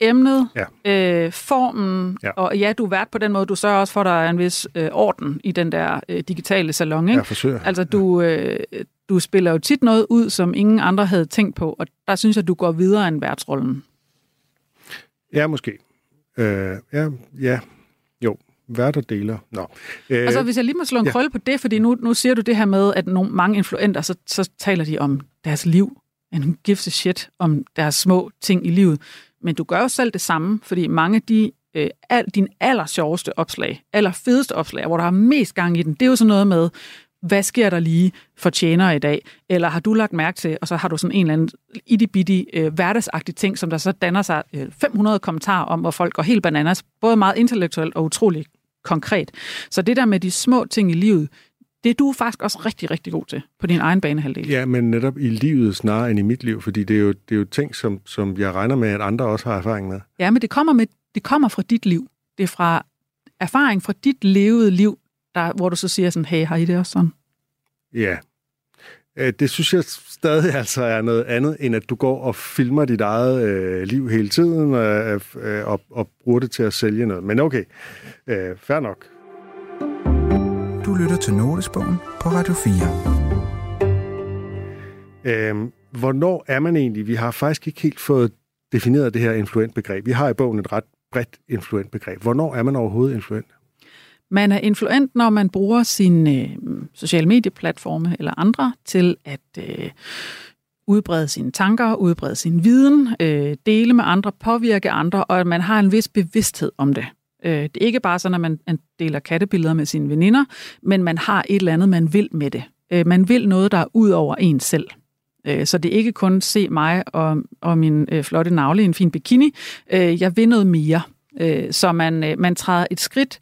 emnet, Ja. øh, formen, Ja. ja. og ja, du er vært på den måde, du sørger også for, at der er en vis øh, orden i den der øh, digitale salon. Ikke? Jeg forsøger. Altså, du, øh, du spiller jo tit noget ud, som ingen andre havde tænkt på, og der synes jeg, du går videre end værtsrollen. Ja, måske. Øh, ja, ja, der deler? Nå. Øh, altså, hvis jeg lige må slå en ja. krølle på det, fordi nu, nu siger du det her med, at nogle, mange influenter, så, så taler de om deres liv, and gives a shit om deres små ting i livet. Men du gør jo selv det samme, fordi mange af de øh, al, din aller sjoveste opslag, aller fedeste opslag, hvor der er mest gang i den, det er jo sådan noget med, hvad sker der lige for tjenere i dag? Eller har du lagt mærke til, og så har du sådan en eller anden itty-bitty øh, hverdagsagtig ting, som der så danner sig øh, 500 kommentarer om, hvor folk går helt bananas, både meget intellektuelt og utrolig konkret. Så det der med de små ting i livet, det er du faktisk også rigtig, rigtig god til på din egen banehalvdel. Ja, men netop i livet snarere end i mit liv, fordi det er jo, det er jo ting, som, som jeg regner med, at andre også har erfaring med. Ja, men det kommer, med, det kommer fra dit liv. Det er fra erfaring fra dit levede liv, der, hvor du så siger sådan, hey, har I det også sådan? Ja. Øh, det synes jeg stadig altså er noget andet, end at du går og filmer dit eget øh, liv hele tiden øh, øh, og, og bruger det til at sælge noget. Men okay, øh, fair nok. Du lytter til Notesbogen på Radio 4. Øh, hvornår er man egentlig? Vi har faktisk ikke helt fået defineret det her influentbegreb. Vi har i bogen et ret bredt influentbegreb. Hvornår er man overhovedet influent? Man er influent, når man bruger sine øh, sociale medieplatforme eller andre til at øh, udbrede sine tanker, udbrede sin viden, øh, dele med andre, påvirke andre, og at man har en vis bevidsthed om det. Øh, det er ikke bare sådan, at man, deler kattebilleder med sine veninder, men man har et eller andet, man vil med det. Øh, man vil noget, der er ud over en selv. Øh, så det er ikke kun se mig og, og min øh, flotte navle i en fin bikini. Øh, jeg vil noget mere. Øh, så man, øh, man træder et skridt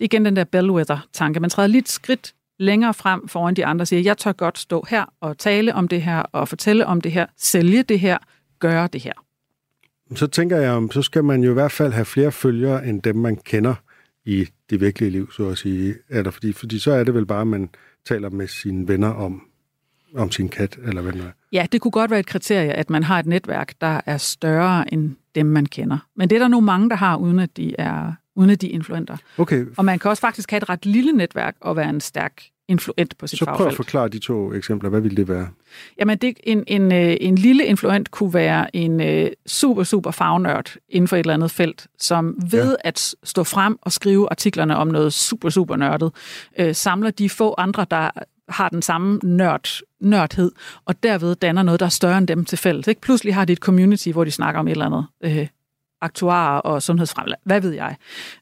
igen den der bellwether-tanke. Man træder lidt skridt længere frem foran de andre og siger, jeg tør godt stå her og tale om det her, og fortælle om det her, sælge det her, gøre det her. Så tænker jeg, om så skal man jo i hvert fald have flere følgere, end dem man kender i det virkelige liv, så at sige. Er der, fordi, fordi så er det vel bare, at man taler med sine venner om, om sin kat, eller hvad det er. Ja, det kunne godt være et kriterie, at man har et netværk, der er større end dem, man kender. Men det er der nu mange, der har, uden at de er uden at de influenter. Okay. Og man kan også faktisk have et ret lille netværk og være en stærk influent på sit Så prøv fagfelt. at forklare de to eksempler. Hvad ville det være? Jamen, det, en, en, øh, en lille influent kunne være en uh, super, super fagnørd inden for et eller andet felt, som ved ja. at stå frem og skrive artiklerne om noget super, super nørdet, uh, samler de få andre, der har den samme nørd, nørdhed, og derved danner noget, der er større end dem til fælles. Ikke? Pludselig har de et community, hvor de snakker om et eller andet uh, aktuarer og sundhedsfremland. Hvad ved jeg?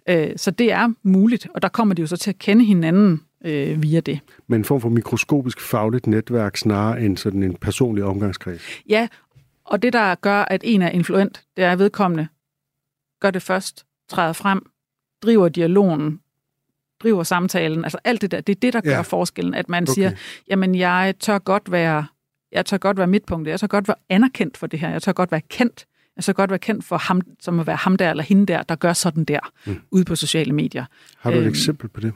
Øh, så det er muligt, og der kommer de jo så til at kende hinanden øh, via det. Men en form for mikroskopisk fagligt netværk snarere end sådan en personlig omgangskreds? Ja, og det der gør, at en er influent, det er vedkommende, gør det først, træder frem, driver dialogen, driver samtalen, altså alt det der, det er det, der gør ja. forskellen, at man okay. siger, jamen jeg tør godt være, jeg tør godt være midtpunktet, jeg tør godt være anerkendt for det her, jeg tør godt være kendt, så godt være kendt for ham, som at være ham der eller hende der, der gør sådan der, mm. ude på sociale medier. Har du et øhm, eksempel på det?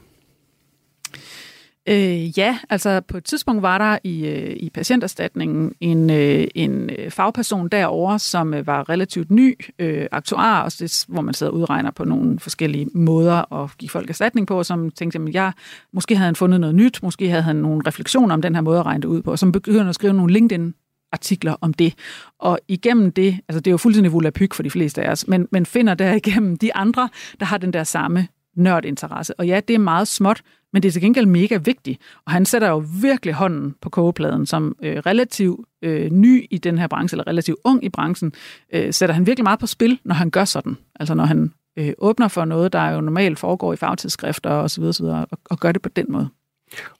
Øh, ja, altså på et tidspunkt var der i, øh, i patienterstatningen en, øh, en øh, fagperson derover, som øh, var relativt ny øh, aktuar, og det, hvor man sidder og udregner på nogle forskellige måder at give folk erstatning på, som tænkte, at jeg, måske havde han fundet noget nyt, måske havde han nogle refleksioner om den her måde at regne det ud på, og som begyndte at skrive nogle LinkedIn artikler om det. Og igennem det, altså det er jo fuldstændig volapyk for de fleste af os, men, men finder der igennem de andre, der har den der samme nørdinteresse. Og ja, det er meget småt, men det er til gengæld mega vigtigt. Og han sætter jo virkelig hånden på kogepladen, som øh, relativt øh, ny i den her branche, eller relativt ung i branchen, øh, sætter han virkelig meget på spil, når han gør sådan. Altså når han øh, åbner for noget, der jo normalt foregår i fagtidsskrifter osv., osv. Og, og gør det på den måde.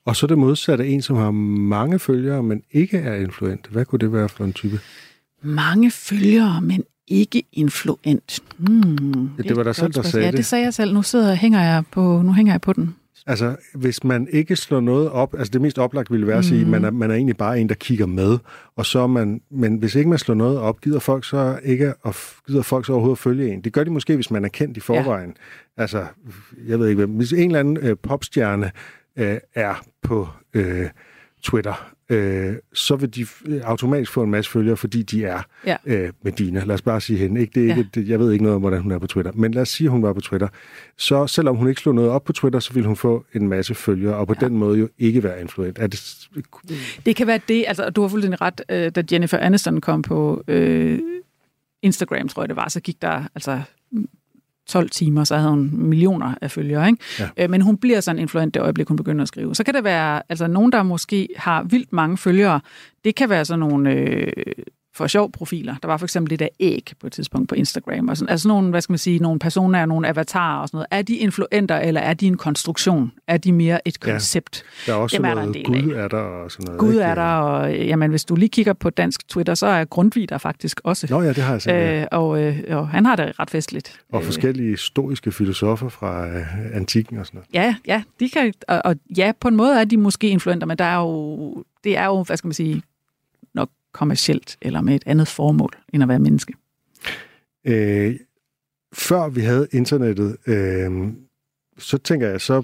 Og så det modsatte, en som har mange følgere, men ikke er influent. Hvad kunne det være for en type? Mange følgere, men ikke influent. Hmm, ja, det var der selv, der sagde ja, det. det sagde jeg selv. Nu sidder hænger jeg på, nu hænger jeg på den. Altså, hvis man ikke slår noget op, altså det mest oplagt ville være at sige, at man er, man er egentlig bare en, der kigger med, og så man, men hvis ikke man slår noget op, gider folk så ikke, og gider folk så overhovedet følge en. Det gør de måske, hvis man er kendt i forvejen. Ja. Altså, jeg ved ikke, hvis en eller anden øh, popstjerne øh, er på øh, Twitter, øh, så vil de automatisk få en masse følgere, fordi de er ja. øh, Medina. Lad os bare sige hende. Ikke? Det er ikke, ja. det, jeg ved ikke noget om, hvordan hun er på Twitter. Men lad os sige, at hun var på Twitter. Så selvom hun ikke slog noget op på Twitter, så vil hun få en masse følgere, og på ja. den måde jo ikke være influent. Er det... det kan være det. Altså, du har fuldstændig ret, øh, da Jennifer Aniston kom på øh, Instagram, tror jeg det var, så gik der altså 12 timer, så havde hun millioner af følgere. Ikke? Ja. Øh, men hun bliver sådan influent det øjeblik, hun begynder at skrive. Så kan det være, altså nogen, der måske har vildt mange følgere, det kan være sådan nogle øh, for sjov profiler. Der var for eksempel det der æg på et tidspunkt på Instagram. Og sådan, altså nogle, hvad skal man sige, nogle personer, nogle avatarer og sådan noget. Er de influenter, eller er de en konstruktion? Er de mere et Ja. koncept? Der er også er der noget en del Gud af. er der og sådan noget. Gud ikke? er der, og jamen, hvis du lige kigger på dansk Twitter, så er Grundtvig der faktisk også. Nå ja, det har jeg set. ja. Øh, og, øh, og han har det ret festligt. Og Øh, forskellige stoiske filosofer fra øh, antikken og sådan noget. Ja, ja, de kan, og, og ja, på en måde er de måske influenter, men der er jo, det er jo, hvad skal man sige, kommercielt, eller med et andet formål, end at være menneske. Øh, før vi havde internettet, øh, så tænker jeg, så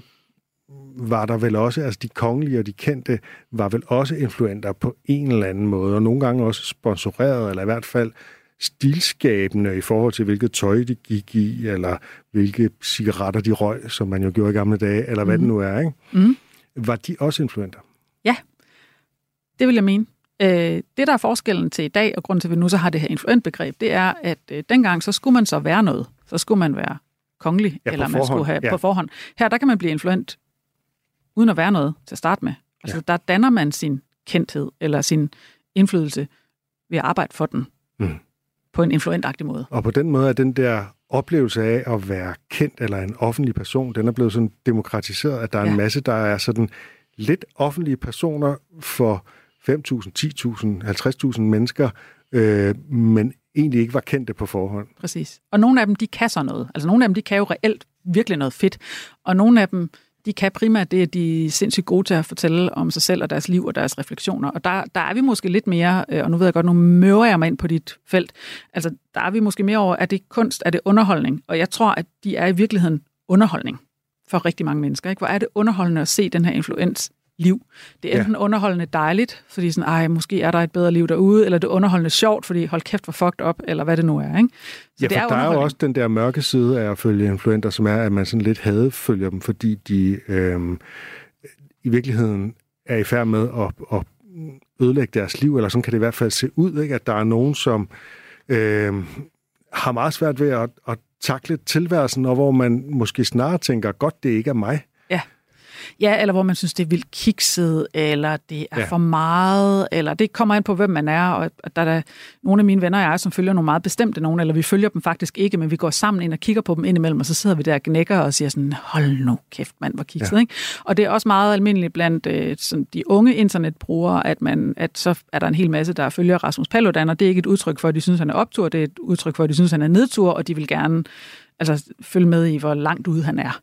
var der vel også, altså de kongelige og de kendte, var vel også influenter på en eller anden måde, og nogle gange også sponsoreret, eller i hvert fald stilskabende i forhold til, hvilket tøj de gik i, eller hvilke cigaretter de røg, som man jo gjorde i gamle dage, eller hvad Mhm. det nu er, ikke? Mhm. Var de også influenter? Det vil jeg mene. Øh, det, der er forskellen til i dag, og grunden til, at vi nu så har det her influentbegreb, det er, at øh, dengang, så skulle man så være noget. Så skulle man være kongelig, Ja, eller man forhånd, skulle have ja. på forhånd. Her, der kan man blive influent, uden at være noget til at starte med. Altså, ja. der danner man sin kendthed, eller sin indflydelse, ved at arbejde for den. Mm. På en influentagtig måde. Og på den måde er den der oplevelse af at være kendt eller en offentlig person, den er blevet sådan demokratiseret, at der er Ja. en masse, der er sådan lidt offentlige personer for 5.000, 10.000, 50.000 mennesker, øh, men egentlig ikke var kendte på forhånd. Præcis. Og nogle af dem, de kan så noget. Altså nogle af dem, de kan jo reelt virkelig noget fedt. Og nogle af dem, de kan primært det, at de er sindssygt gode til at fortælle om sig selv og deres liv og deres refleksioner. Og der, der er vi måske lidt mere, øh, og nu ved jeg godt, nu møver jeg mig ind på dit felt, altså der er vi måske mere over, er det kunst, er det underholdning? Og jeg tror, at de er i virkeligheden underholdning for rigtig mange mennesker. Ikke? Hvor er det underholdende at se den her influens liv. Det er enten ja. underholdende dejligt, fordi sådan, ej, måske er der et bedre liv derude, eller det er underholdende sjovt, fordi hold kæft, hvor fucked up, eller hvad det nu er. Ikke? Så Ja, for det er der er jo også den der mørke side af at følge influenter, som er, at man sådan lidt hadefølger dem, fordi de øh, i virkeligheden er i færd med at, at ødelægge deres liv, eller sådan kan det i hvert fald se ud, ikke? at der er nogen, som øh, har meget svært ved at, at takle tilværelsen, og hvor man måske snarere tænker, godt, det ikke er mig. Ja, eller hvor man synes, det er vildt kikset, eller det er Ja. for meget, eller det kommer ind på, hvem man er. Og der er der nogle af mine venner og jeg, som følger nogle meget bestemte nogen, eller vi følger dem faktisk ikke, men vi går sammen ind og kigger på dem indimellem, og så sidder vi der og gnækker og siger sådan, hold nu kæft mand, hvor kikset. Ja. Ikke? Og det er også meget almindeligt blandt øh, sådan de unge internetbrugere, at, man, at så er der en hel masse, der følger Rasmus Paludan, og det er ikke et udtryk for, at de synes, han er optur, det er et udtryk for, at de synes, han er nedtur, og de vil gerne altså, følge med i, hvor langt ude han er.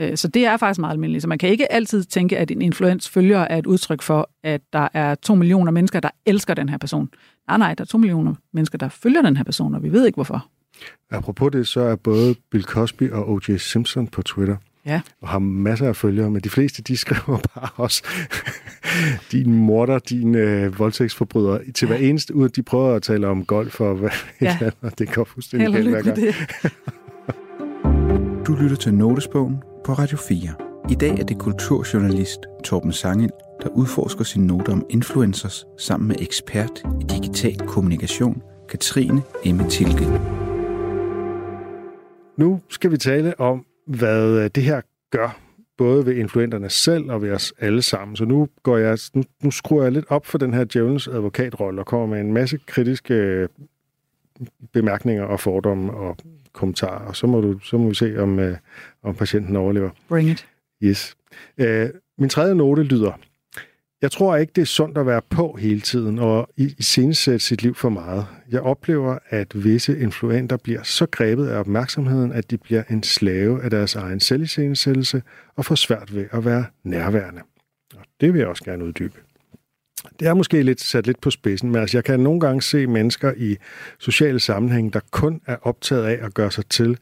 Øh, Så det er faktisk meget almindeligt. Så man kan ikke altid tænke, at en influens følger er et udtryk for, at der er to millioner mennesker, der elsker den her person. Nej, nej, der er to millioner mennesker, der følger den her person, og vi ved ikke hvorfor. Apropos det, så er både Bill Cosby og O.J. Simpson på Twitter, Ja. og har masser af følgere, men de fleste, de skriver bare også, din morder, din øh, voldtægtsforbryder, til hver eneste ud, de prøver at tale om golf og hvad Ja. ja. og det går fuldstændig galt hver gang. det. Du lytter til Notesbogen på Radio 4. I dag er det kulturjournalist Torben Sangel, der udforsker sine noter om influencers sammen med ekspert i digital kommunikation, Katrine Emme Tilke. Nu skal vi tale om, hvad øh, det her gør, både ved influenterne selv og ved os alle sammen. Så nu, går jeg, nu, nu skruer jeg lidt op for den her djævelens advokatrolle og kommer med en masse kritiske øh, bemærkninger og fordomme og kommentarer. Og så må, du, så må vi se, om, øh, om patienten overlever. Bring it. Yes. Øh, min tredje note lyder, jeg tror ikke, det er sundt at være på hele tiden og i- iscenesætte sit liv for meget. Jeg oplever, at visse influenter bliver så grebet af opmærksomheden, at de bliver en slave af deres egen selviscenesættelse og får svært ved at være nærværende. Og det vil jeg også gerne uddybe. Det er måske lidt sat lidt på spidsen, men altså, jeg kan nogle gange se mennesker i sociale sammenhæng, der kun er optaget af at gøre sig til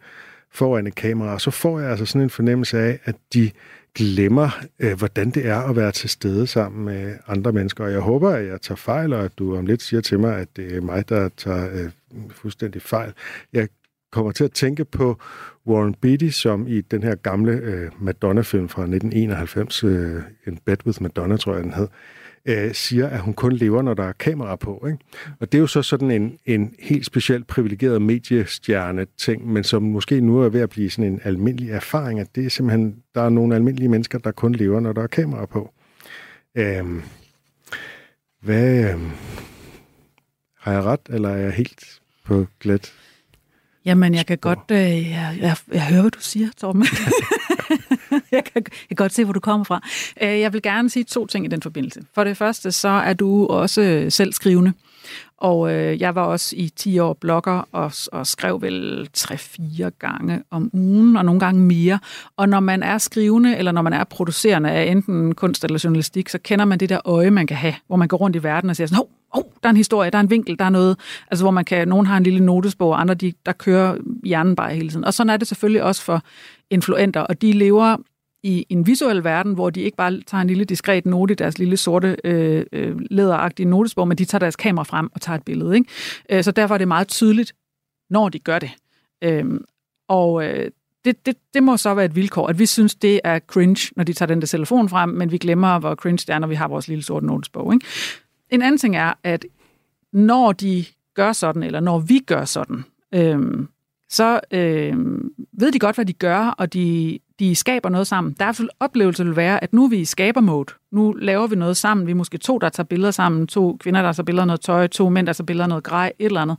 foran et kamera, og så får jeg altså sådan en fornemmelse af, at de glemmer, øh, hvordan det er at være til stede sammen med andre mennesker. Og jeg håber, at jeg tager fejl, og at du om lidt siger til mig, at det er mig, der tager øh, fuldstændig fejl. Jeg kommer til at tænke på Warren Beatty, som i den her gamle øh, Madonna-film fra 1991, øh, In Bed with Madonna, tror jeg, den hed, øh, Øh, siger, at hun kun lever, når der er kamera på. Ikke? Og det er jo så sådan en, en helt specielt privilegeret mediestjerne-ting, men som måske nu er ved at blive sådan en almindelig erfaring, at det er simpelthen, der er nogle almindelige mennesker, der kun lever, når der er kamera på. Øhm, hvad... Øh, har jeg ret, eller er jeg helt på glat? Jamen, jeg kan godt, øh, jeg, jeg, jeg hører, hvad du siger, Torben. jeg, kan, jeg kan godt se, hvor du kommer fra. Øh, jeg vil gerne sige to ting i den forbindelse. For det første, så er du også selv skrivende. Og øh, jeg var også i 10 år blogger og, og skrev vel 3-4 gange om ugen, og nogle gange mere. Og når man er skrivende, eller når man er producerende af enten kunst eller journalistik, så kender man det der øje, man kan have, hvor man går rundt i verden og siger sådan, oh, der er en historie, der er en vinkel, der er noget, altså hvor man kan, nogen har en lille notesbog, og andre, de, der kører hjernen bare hele tiden. Og sådan er det selvfølgelig også for influenter, og de lever i en visuel verden, hvor de ikke bare tager en lille diskret note i deres lille sorte øh, øh, læderagtige notesbog, men de tager deres kamera frem og tager et billede. Ikke? Øh, så derfor er det meget tydeligt, når de gør det. Øh, og øh, det, det, det må så være et vilkår, at vi synes, det er cringe, når de tager den der telefon frem, men vi glemmer, hvor cringe det er, når vi har vores lille sorte notesbog. Ikke? En anden ting er, at når de gør sådan, eller når vi gør sådan, øhm, så øhm, ved de godt, hvad de gør, og de, de skaber noget sammen. Der er oplevelse vil være, at nu er vi i skabermode. Nu laver vi noget sammen. Vi er måske to, der tager billeder sammen. To kvinder, der tager billeder af noget tøj. To mænd, der tager billeder af noget grej. Et eller andet.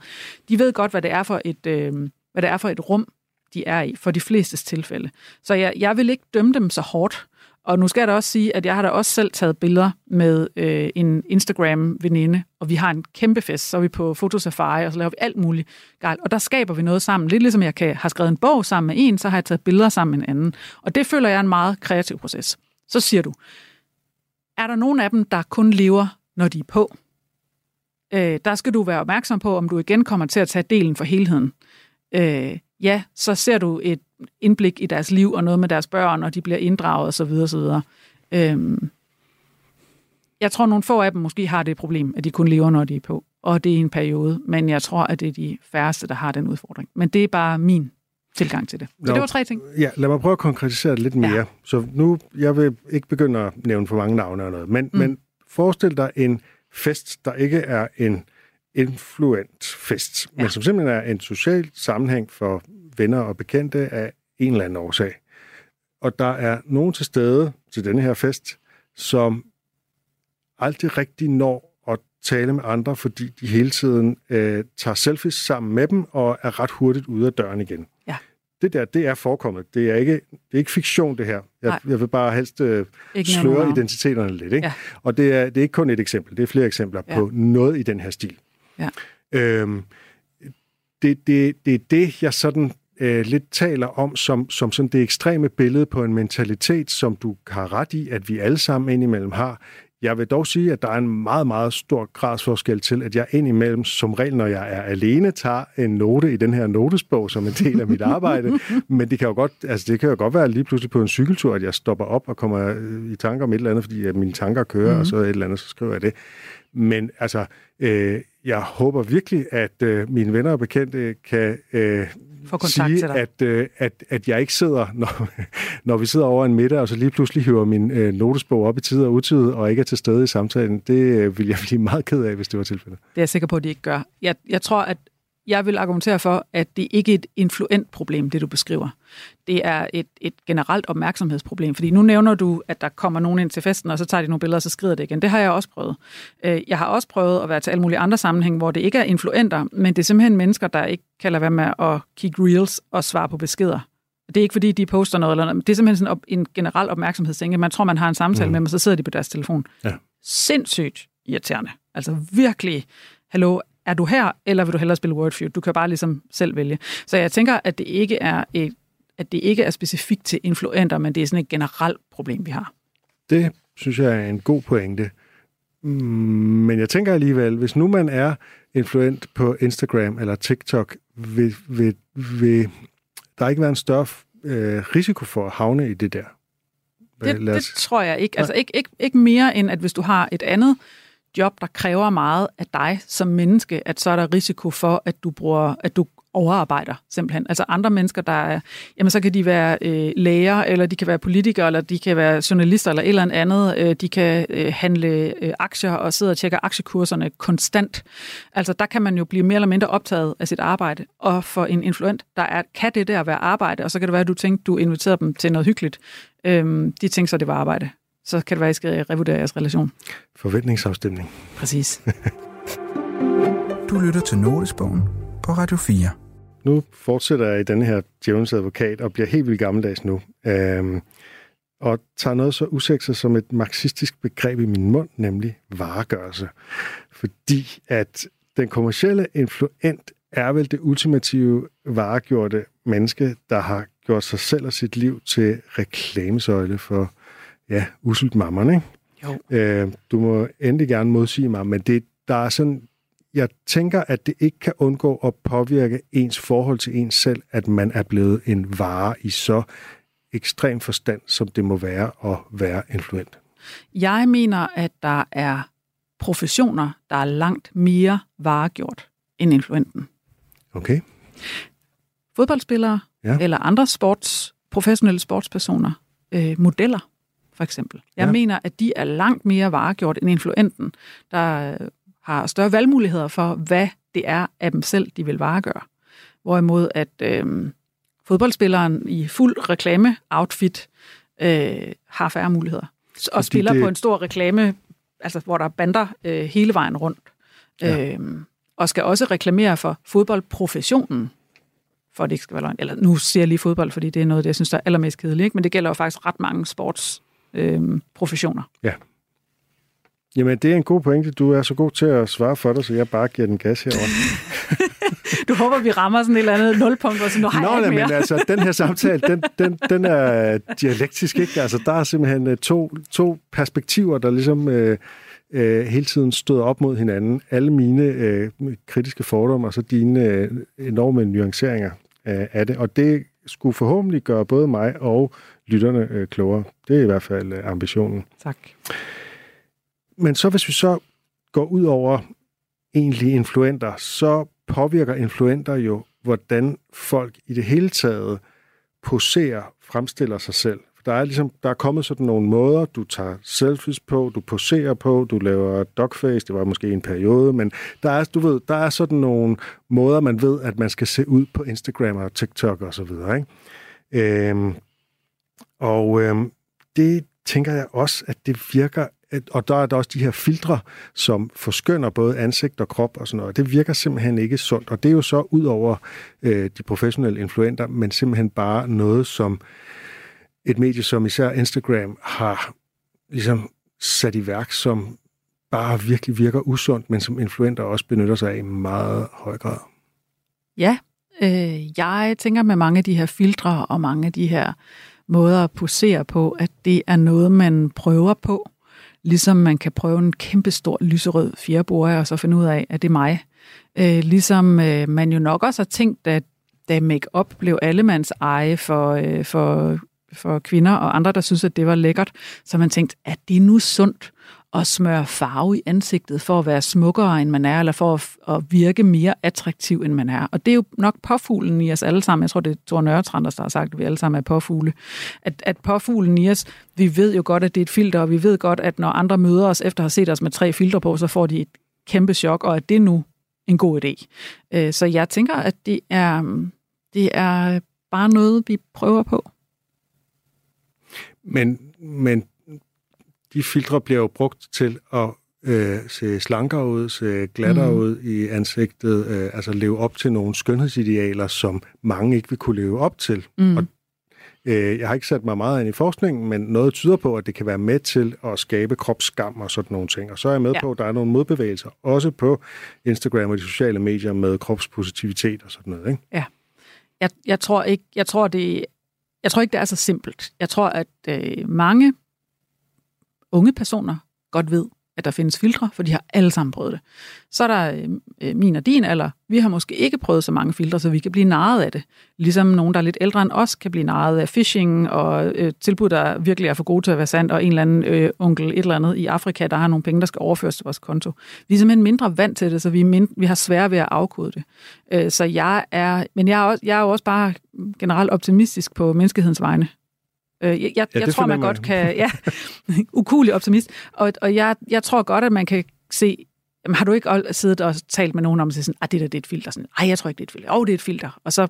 De ved godt, hvad det er for et, øh, hvad det er for et rum, de er i, for de flestes tilfælde. Så jeg, jeg vil ikke dømme dem så hårdt. Og nu skal jeg da også sige, at jeg har da også selv taget billeder med øh, en Instagram-veninde, og vi har en kæmpe fest, så er vi på fotosafari, og så laver vi alt muligt galt. Og der skaber vi noget sammen. Lidt ligesom jeg kan, har skrevet en bog sammen med en, så har jeg taget billeder sammen med en anden. Og det føler jeg er en meget kreativ proces. Så siger du, er der nogen af dem, der kun lever, når de er på? Øh, der skal du være opmærksom på, om du igen kommer til at tage delen for helheden. Øh, ja, så ser du et indblik i deres liv og noget med deres børn, og de bliver inddraget osv. osv. Øhm, jeg tror, nogle få af dem måske har det problem, at de kun lever, når de er på, og det er en periode, men jeg tror, at det er de færreste, der har den udfordring. Men det er bare min tilgang til det. Så Nå, det var tre ting. Ja, lad mig prøve at konkretisere det lidt mere. Ja. Så nu, jeg vil ikke begynde at nævne for mange navne og noget, men, mm. men forestil dig en fest, der ikke er en influent fest, ja. men som simpelthen er en social sammenhæng for venner og bekendte af en eller anden årsag. Og der er nogen til stede til denne her fest, som aldrig rigtig når at tale med andre, fordi de hele tiden øh, tager selfies sammen med dem og er ret hurtigt ude af døren igen. Ja. Det der, det er forekommet. Det er ikke, det er ikke fiktion, det her. Jeg, jeg vil bare helst øh, sløre identiteterne lidt. Ikke? Ja. Og det er, det er ikke kun et eksempel, det er flere eksempler ja. på noget i den her stil. Ja. Øhm, det, det, det er det, jeg sådan øh, lidt taler om som, som sådan det ekstreme billede på en mentalitet, som du har ret i, at vi alle sammen indimellem har. Jeg vil dog sige, at der er en meget, meget stor gradsforskel til, at jeg indimellem, som regel, når jeg er alene, tager en note i den her notesbog som en del af mit arbejde. Men det kan jo godt, altså det kan jo godt være lige pludselig på en cykeltur, at jeg stopper op og kommer øh, i tanker om et eller andet, fordi at mine tanker kører, mm-hmm. og så et eller andet, så skriver jeg det. Men altså, øh, jeg håber virkelig, at øh, mine venner og bekendte kan øh, Få kontakt sige, til dig. At, øh, at, at jeg ikke sidder, når, når vi sidder over en middag, og så lige pludselig hiver min øh, notesbog op i tid og utid, og ikke er til stede i samtalen. Det øh, vil jeg blive meget ked af, hvis det var tilfældet. Det er jeg sikker på, at de ikke gør. Jeg, jeg tror, at jeg vil argumentere for, at det ikke er et influent problem, det du beskriver. Det er et, et generelt opmærksomhedsproblem, fordi nu nævner du, at der kommer nogen ind til festen, og så tager de nogle billeder, og så skrider det igen. Det har jeg også prøvet. Øh, jeg har også prøvet at være til alle mulige andre sammenhæng, hvor det ikke er influenter, men det er simpelthen mennesker, der ikke kan lade være med at kigge reels og svare på beskeder. Det er ikke fordi, de poster noget eller noget. Det er simpelthen sådan en generel opmærksomhedsting. Man tror, man har en samtale mm. med dem, og så sidder de på deres telefon. Ja. Sindssygt irriterende. Altså virkelig, hallo, er du her, eller vil du hellere spille Wordfeud? Du kan bare ligesom selv vælge. Så jeg tænker, at det ikke er et, at det ikke er specifikt til influenter, men det er sådan et generelt problem, vi har. Det synes jeg er en god pointe. Mm, men jeg tænker alligevel, hvis nu man er influent på Instagram eller TikTok, vil, vil, vil der ikke være en større øh, risiko for at havne i det der? Det, det tror jeg ikke. Altså ikke, ikke, ikke mere end, at hvis du har et andet job, der kræver meget af dig som menneske, at så er der risiko for, at du bruger, at du overarbejder, simpelthen. Altså andre mennesker, der er, jamen så kan de være øh, læger, eller de kan være politikere, eller de kan være journalister, eller et eller andet. Øh, de kan øh, handle øh, aktier og sidde og tjekke aktiekurserne konstant. Altså der kan man jo blive mere eller mindre optaget af sit arbejde. Og for en influent, der er, kan det der være arbejde, og så kan det være, at du tænkte, du inviterede dem til noget hyggeligt. Øh, de tænkte så, det var arbejde. Så kan det være, at I skal revurdere jeres relation. Forventningsafstemning. Præcis. Du lytter til Notesbogen på Radio 4. Nu fortsætter jeg i den her djævelens advokat og bliver helt vildt gammeldags nu. Øhm, og tager noget så usekset som et marxistisk begreb i min mund, nemlig varegørelse. Fordi at den kommercielle influent er vel det ultimative varegjorte menneske, der har gjort sig selv og sit liv til reklamesøjle for, ja, uselt mammerne, ikke? Jo. Øh, du må endelig gerne modsige mig, men det, der er sådan jeg tænker, at det ikke kan undgå at påvirke ens forhold til ens selv, at man er blevet en vare i så ekstrem forstand, som det må være at være influent. Jeg mener, at der er professioner, der er langt mere varegjort end influenten. Okay. Fodboldspillere ja. eller andre sports, professionelle sportspersoner, øh, modeller for eksempel. Jeg ja. mener, at de er langt mere varegjort end influenten, der har større valgmuligheder for, hvad det er af dem selv, de vil varegøre. Hvorimod at øh, fodboldspilleren i fuld reklame-outfit øh, har færre muligheder. Og Fordi spiller det... på en stor reklame, altså hvor der er bander øh, hele vejen rundt. Ja. Øh, og skal også reklamere for fodboldprofessionen, for at det ikke skal være løgn. Eller nu siger jeg lige fodbold, fordi det er noget, det, jeg synes, der er allermest kedeligt. Ikke? Men det gælder jo faktisk ret mange sportsprofessioner. Øh, professioner. ja, Jamen, det er en god pointe. Du er så god til at svare for dig, så jeg bare giver den gas herover. du håber, vi rammer sådan et eller andet nulpunkt, og så nu har Nå, jeg ikke mere. men altså, den her samtale, den, den, den er dialektisk, ikke? Altså, der er simpelthen øh, to, to perspektiver, der ligesom øh, øh, hele tiden støder op mod hinanden. Alle mine øh, kritiske fordomme, og så dine øh, enorme nuanceringer øh, af det. Og det skulle forhåbentlig gøre både mig og lytterne øh, klogere. Det er i hvert fald øh, ambitionen. Tak. Men så hvis vi så går ud over egentlige influenter, så påvirker influenter jo, hvordan folk i det hele taget poserer, fremstiller sig selv. Der er ligesom, der er kommet sådan nogle måder, du tager selfies på, du poserer på, du laver dogface, det var måske en periode, men der er, du ved, der er sådan nogle måder, man ved, at man skal se ud på Instagram og TikTok og så videre, ikke? Øhm, og øh, det tænker jeg også, at det virker og der er der også de her filtre, som forskynder både ansigt og krop og sådan noget. Det virker simpelthen ikke sundt, og det er jo så ud over øh, de professionelle influenter, men simpelthen bare noget, som et medie som især Instagram har ligesom sat i værk, som bare virkelig virker usundt, men som influenter også benytter sig af i meget høj grad. Ja, øh, jeg tænker med mange af de her filtre og mange af de her måder at posere på, at det er noget, man prøver på. Ligesom man kan prøve en kæmpe stor lyserød fjerbore og så finde ud af, at det er mig. Øh, ligesom øh, man jo nok også har tænkt, at da make-up blev allemands eje for, øh, for, for kvinder og andre, der synes, at det var lækkert, så man tænkt, at det er nu sundt at smøre farve i ansigtet for at være smukkere, end man er, eller for at, at virke mere attraktiv, end man er. Og det er jo nok påfuglen i os alle sammen. Jeg tror, det er Thor Nørretranders, der har sagt, at vi alle sammen er påfugle. At, at påfuglen i os, vi ved jo godt, at det er et filter, og vi ved godt, at når andre møder os, efter at have set os med tre filtre på, så får de et kæmpe chok, og at det er nu en god idé. Øh, så jeg tænker, at det er, det er bare noget, vi prøver på. Men, men de filtre bliver jo brugt til at øh, se slankere ud, se glattere mm. ud i ansigtet, øh, altså leve op til nogle skønhedsidealer, som mange ikke vil kunne leve op til. Mm. Og øh, jeg har ikke sat mig meget ind i forskningen, men noget tyder på, at det kan være med til at skabe kropsskam og sådan nogle ting. Og så er jeg med ja. på, at der er nogle modbevægelser, også på Instagram og de sociale medier med kropspositivitet og sådan noget. Ikke? Ja. Jeg, jeg tror ikke, jeg tror det, jeg tror ikke, det er så simpelt. Jeg tror, at øh, mange unge personer godt ved, at der findes filtre, for de har alle sammen prøvet det. Så er der øh, øh, min og din alder. Vi har måske ikke prøvet så mange filtre, så vi kan blive narret af det. Ligesom nogen, der er lidt ældre end os, kan blive narret af phishing og øh, tilbud, der virkelig er for gode til at være sandt, og en eller anden øh, onkel et eller andet i Afrika, der har nogle penge, der skal overføres til vores konto. Vi er simpelthen mindre vant til det, så vi, mind- vi har svært ved at afkode det. Øh, så jeg er, men jeg er, også, jeg er jo også bare generelt optimistisk på menneskehedens vegne. Øh, jeg jeg, Ja, jeg tror, man godt jeg. kan... Ja, ukulig optimist. Og, og jeg, jeg tror godt, at man kan se... Jamen, har du ikke siddet og talt med nogen om at sådan, ah, det der det er et filter? Sådan, Ej, jeg tror ikke, det er et filter. Åh, oh, det er et filter. Og så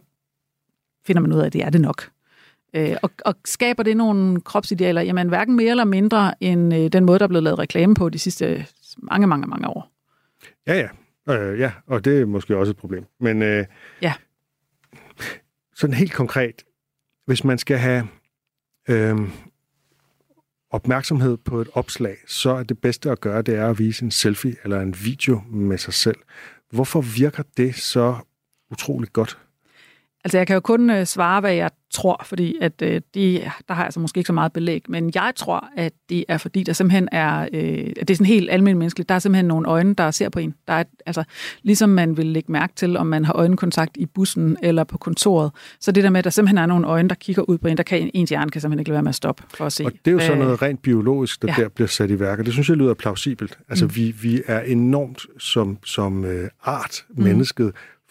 finder man ud af, at det er det nok. Øh, og, og skaber det nogle kropsidealer? Jamen, hverken mere eller mindre end øh, den måde, der er blevet lavet reklame på de sidste mange, mange, mange år. Ja, ja. Øh, ja, og det er måske også et problem. Men øh, Ja. sådan helt konkret, hvis man skal have øh, opmærksomhed på et opslag, så er det bedste at gøre, det er at vise en selfie eller en video med sig selv. Hvorfor virker det så utroligt godt? Altså, jeg kan jo kun øh, svare, hvad jeg tror, fordi at, øh, de, der har jeg altså måske ikke så meget belæg, men jeg tror, at det er fordi, der simpelthen er, øh, det er sådan helt almindeligt menneskeligt, der er simpelthen nogle øjne, der ser på en. Der er, altså, ligesom man vil lægge mærke til, om man har øjenkontakt i bussen eller på kontoret, så det der med, at der simpelthen er nogle øjne, der kigger ud på en, der kan ens hjerne kan simpelthen ikke lade være med at stoppe for at se. Og det er jo sådan hvad- noget rent biologisk, der ja. der bliver sat i værk, og det synes jeg lyder plausibelt. Altså, mm. vi, vi er enormt som, som øh, art, Mm.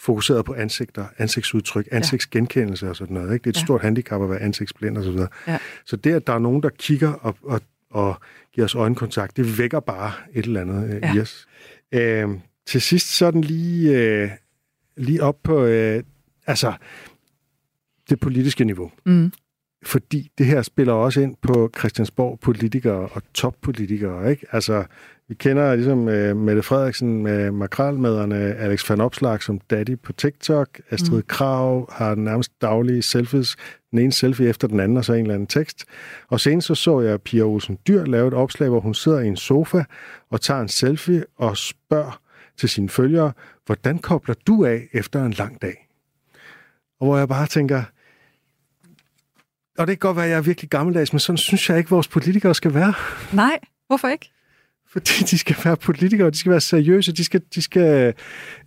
Fokuseret på ansigter, ansigtsudtryk, ansigtsgenkendelse og sådan noget. Ikke? Det er et ja. stort handicap at være ansigtsblind og så videre. Ja. Så det, at der er nogen, der kigger og, og, og giver os øjenkontakt, det vækker bare et eller andet øh, Ja. i os. Øh, til sidst sådan lige, øh, lige op på øh, altså, det politiske niveau. Mm. Fordi det her spiller også ind på Christiansborg politikere og toppolitikere, ikke? Altså, vi kender ligesom uh, Mette Frederiksen med makralmederne, Alex van Opslag som daddy på TikTok, Astrid Mm. Krav har nærmest daglige selfies, den ene selfie efter den anden, og så en eller anden tekst. Og senest så så jeg Pia Olsen Dyr lave et opslag, hvor hun sidder i en sofa og tager en selfie og spørger til sine følgere, hvordan kobler du af efter en lang dag? Og hvor jeg bare tænker, og det kan godt være, at jeg er virkelig gammeldags, men sådan synes jeg ikke, vores politikere skal være. Nej, hvorfor ikke? Fordi de skal være politikere, de skal være seriøse, de skal, de skal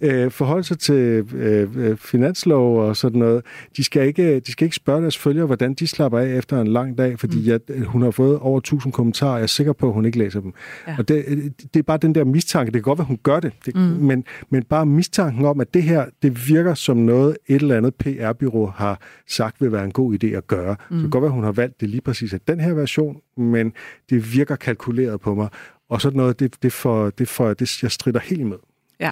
øh, forholde sig til øh, øh, finanslov og sådan noget. De skal, ikke, de skal ikke spørge deres følgere, hvordan de slapper af efter en lang dag, fordi mm. jeg, hun har fået over 1000 kommentarer, og jeg er sikker på, at hun ikke læser dem. Ja. Og det, det er bare den der mistanke. Det kan godt være, hun gør det, det mm. men, men bare mistanken om, at det her, det virker som noget, et eller andet PR-byrå har sagt vil være en god idé at gøre. Mm. Så det kan godt være, hun har valgt det lige præcis af den her version, men det virker kalkuleret på mig. Og sådan noget, det, det, for, det, for, det jeg strider helt med. Ja.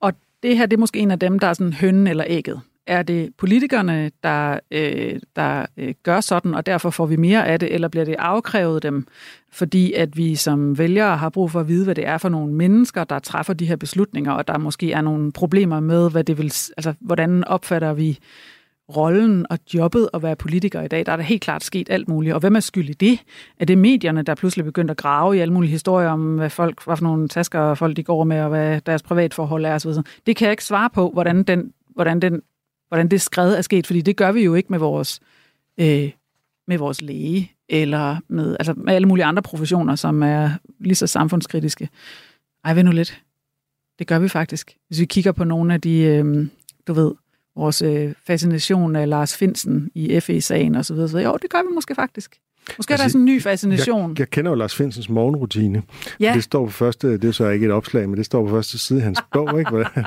Og det her, det er måske en af dem, der er sådan hønnen eller ægget. Er det politikerne, der, øh, der øh, gør sådan, og derfor får vi mere af det, eller bliver det afkrævet dem, fordi at vi som vælgere har brug for at vide, hvad det er for nogle mennesker, der træffer de her beslutninger, og der måske er nogle problemer med, hvad det vil, altså, hvordan opfatter vi rollen og jobbet at være politiker i dag. Der er der helt klart sket alt muligt. Og hvem er skyld i det? Er det medierne, der pludselig begyndt at grave i alle mulige historier om, hvad, folk, hvad for nogle tasker folk de går med, og hvad deres privatforhold er osv.? Det kan jeg ikke svare på, hvordan, den, hvordan, den, hvordan det skred er sket, fordi det gør vi jo ikke med vores, øh, med vores læge, eller med, altså med alle mulige andre professioner, som er lige så samfundskritiske. Ej, ved nu lidt. Det gør vi faktisk. Hvis vi kigger på nogle af de, øh, du ved, vores øh, fascination af Lars Finsen i FE-sagen og så videre. Så jo, det gør vi måske faktisk. Måske er der Altså, sådan en ny fascination. Jeg, jeg kender jo Lars Finsens morgenrutine. ja, Det står på første, det er så ikke et opslag, men det står på første side af hans bog, ikke? hvordan han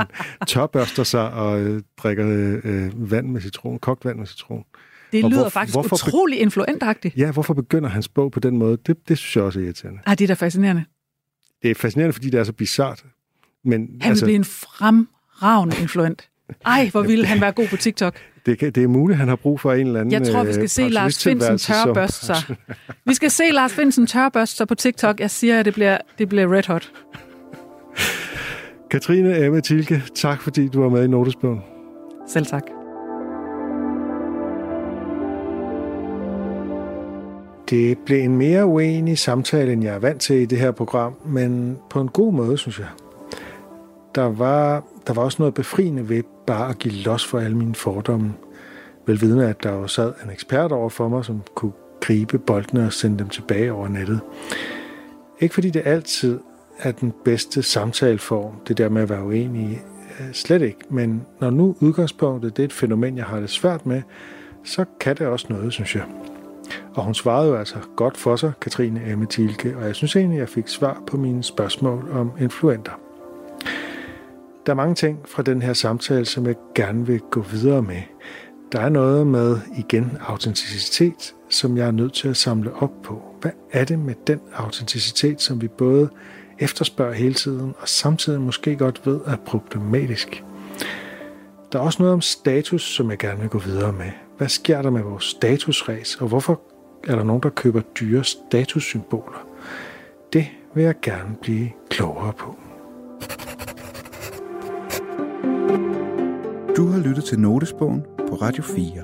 tørbørster sig og øh, drikker øh, vand med citron, kogt vand med citron. det og lyder hvor- faktisk hvorfor utrolig influentagtigt. Ja, hvorfor begynder hans bog på den måde? Det, det synes jeg også er irriterende. Ej, det er da fascinerende. Det er fascinerende, fordi det er så bizart. Men Han altså, altså, vil blive en fremragende influent. Ej, hvor ville han være god på TikTok. det, kan, det er muligt, han har brug for en eller anden Jeg tror, vi skal øh, se Lars Finsen tørbørste sig. Vi skal se Lars Finsen tørbørste sig på TikTok. Jeg siger, at det bliver, det bliver red hot. Katrine Emma Tilke, tak fordi du var med i Notesbogen. Selv tak. Det blev en mere uenig samtale, end jeg er vant til i det her program, men på en god måde, synes jeg. Der var, der var også noget befriende ved bare at give los for alle mine fordomme. Velvidende, at der jo sad en ekspert over for mig, som kunne gribe boldene og sende dem tilbage over nettet. Ikke fordi det altid er den bedste samtaleform, det der med at være uenig, øh, slet ikke. Men når nu udgangspunktet det er et fænomen, jeg har det svært med, så kan det også noget, synes jeg. Og hun svarede jo altså godt for sig, Katrine Emme Thielke, og jeg synes egentlig, jeg fik svar på mine spørgsmål om influenter. Der er mange ting fra den her samtale, som jeg gerne vil gå videre med. Der er noget med, igen, autenticitet, som jeg er nødt til at samle op på. Hvad er det med den autenticitet, som vi både efterspørger hele tiden, og samtidig måske godt ved er problematisk? Der er også noget om status, som jeg gerne vil gå videre med. Hvad sker der med vores statusræs, og hvorfor er der nogen, der køber dyre statussymboler? Det vil jeg gerne blive klogere på. Du har lyttet til Notesbogen på Radio 4,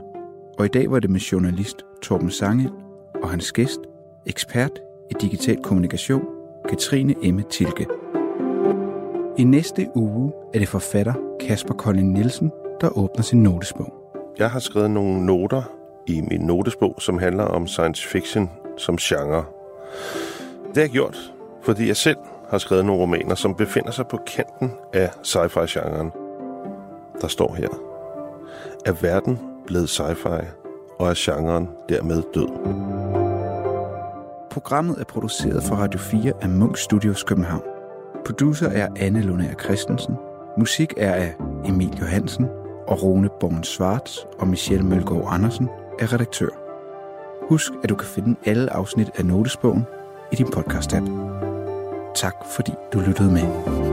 og i dag var det med journalist Torben Sange og hans gæst, ekspert i digital kommunikation, Katrine Emme Tilke. I næste uge er det forfatter Kasper Colin Nielsen, der åbner sin notesbog. Jeg har skrevet nogle noter i min notesbog, som handler om science fiction som genre. Det har jeg gjort, fordi jeg selv har skrevet nogle romaner, som befinder sig på kanten af sci-fi-genren. Der står her. Er verden blevet sci-fi, og er genren dermed død? Programmet er produceret for Radio 4 af Munk Studios København. Producer er Anne Lunær Christensen. Musik er af Emil Johansen og Rune Born Svarts og Michelle Mølgaard Andersen er redaktør. Husk, at du kan finde alle afsnit af Notesbogen i din podcast-app. Tak fordi du lyttede med.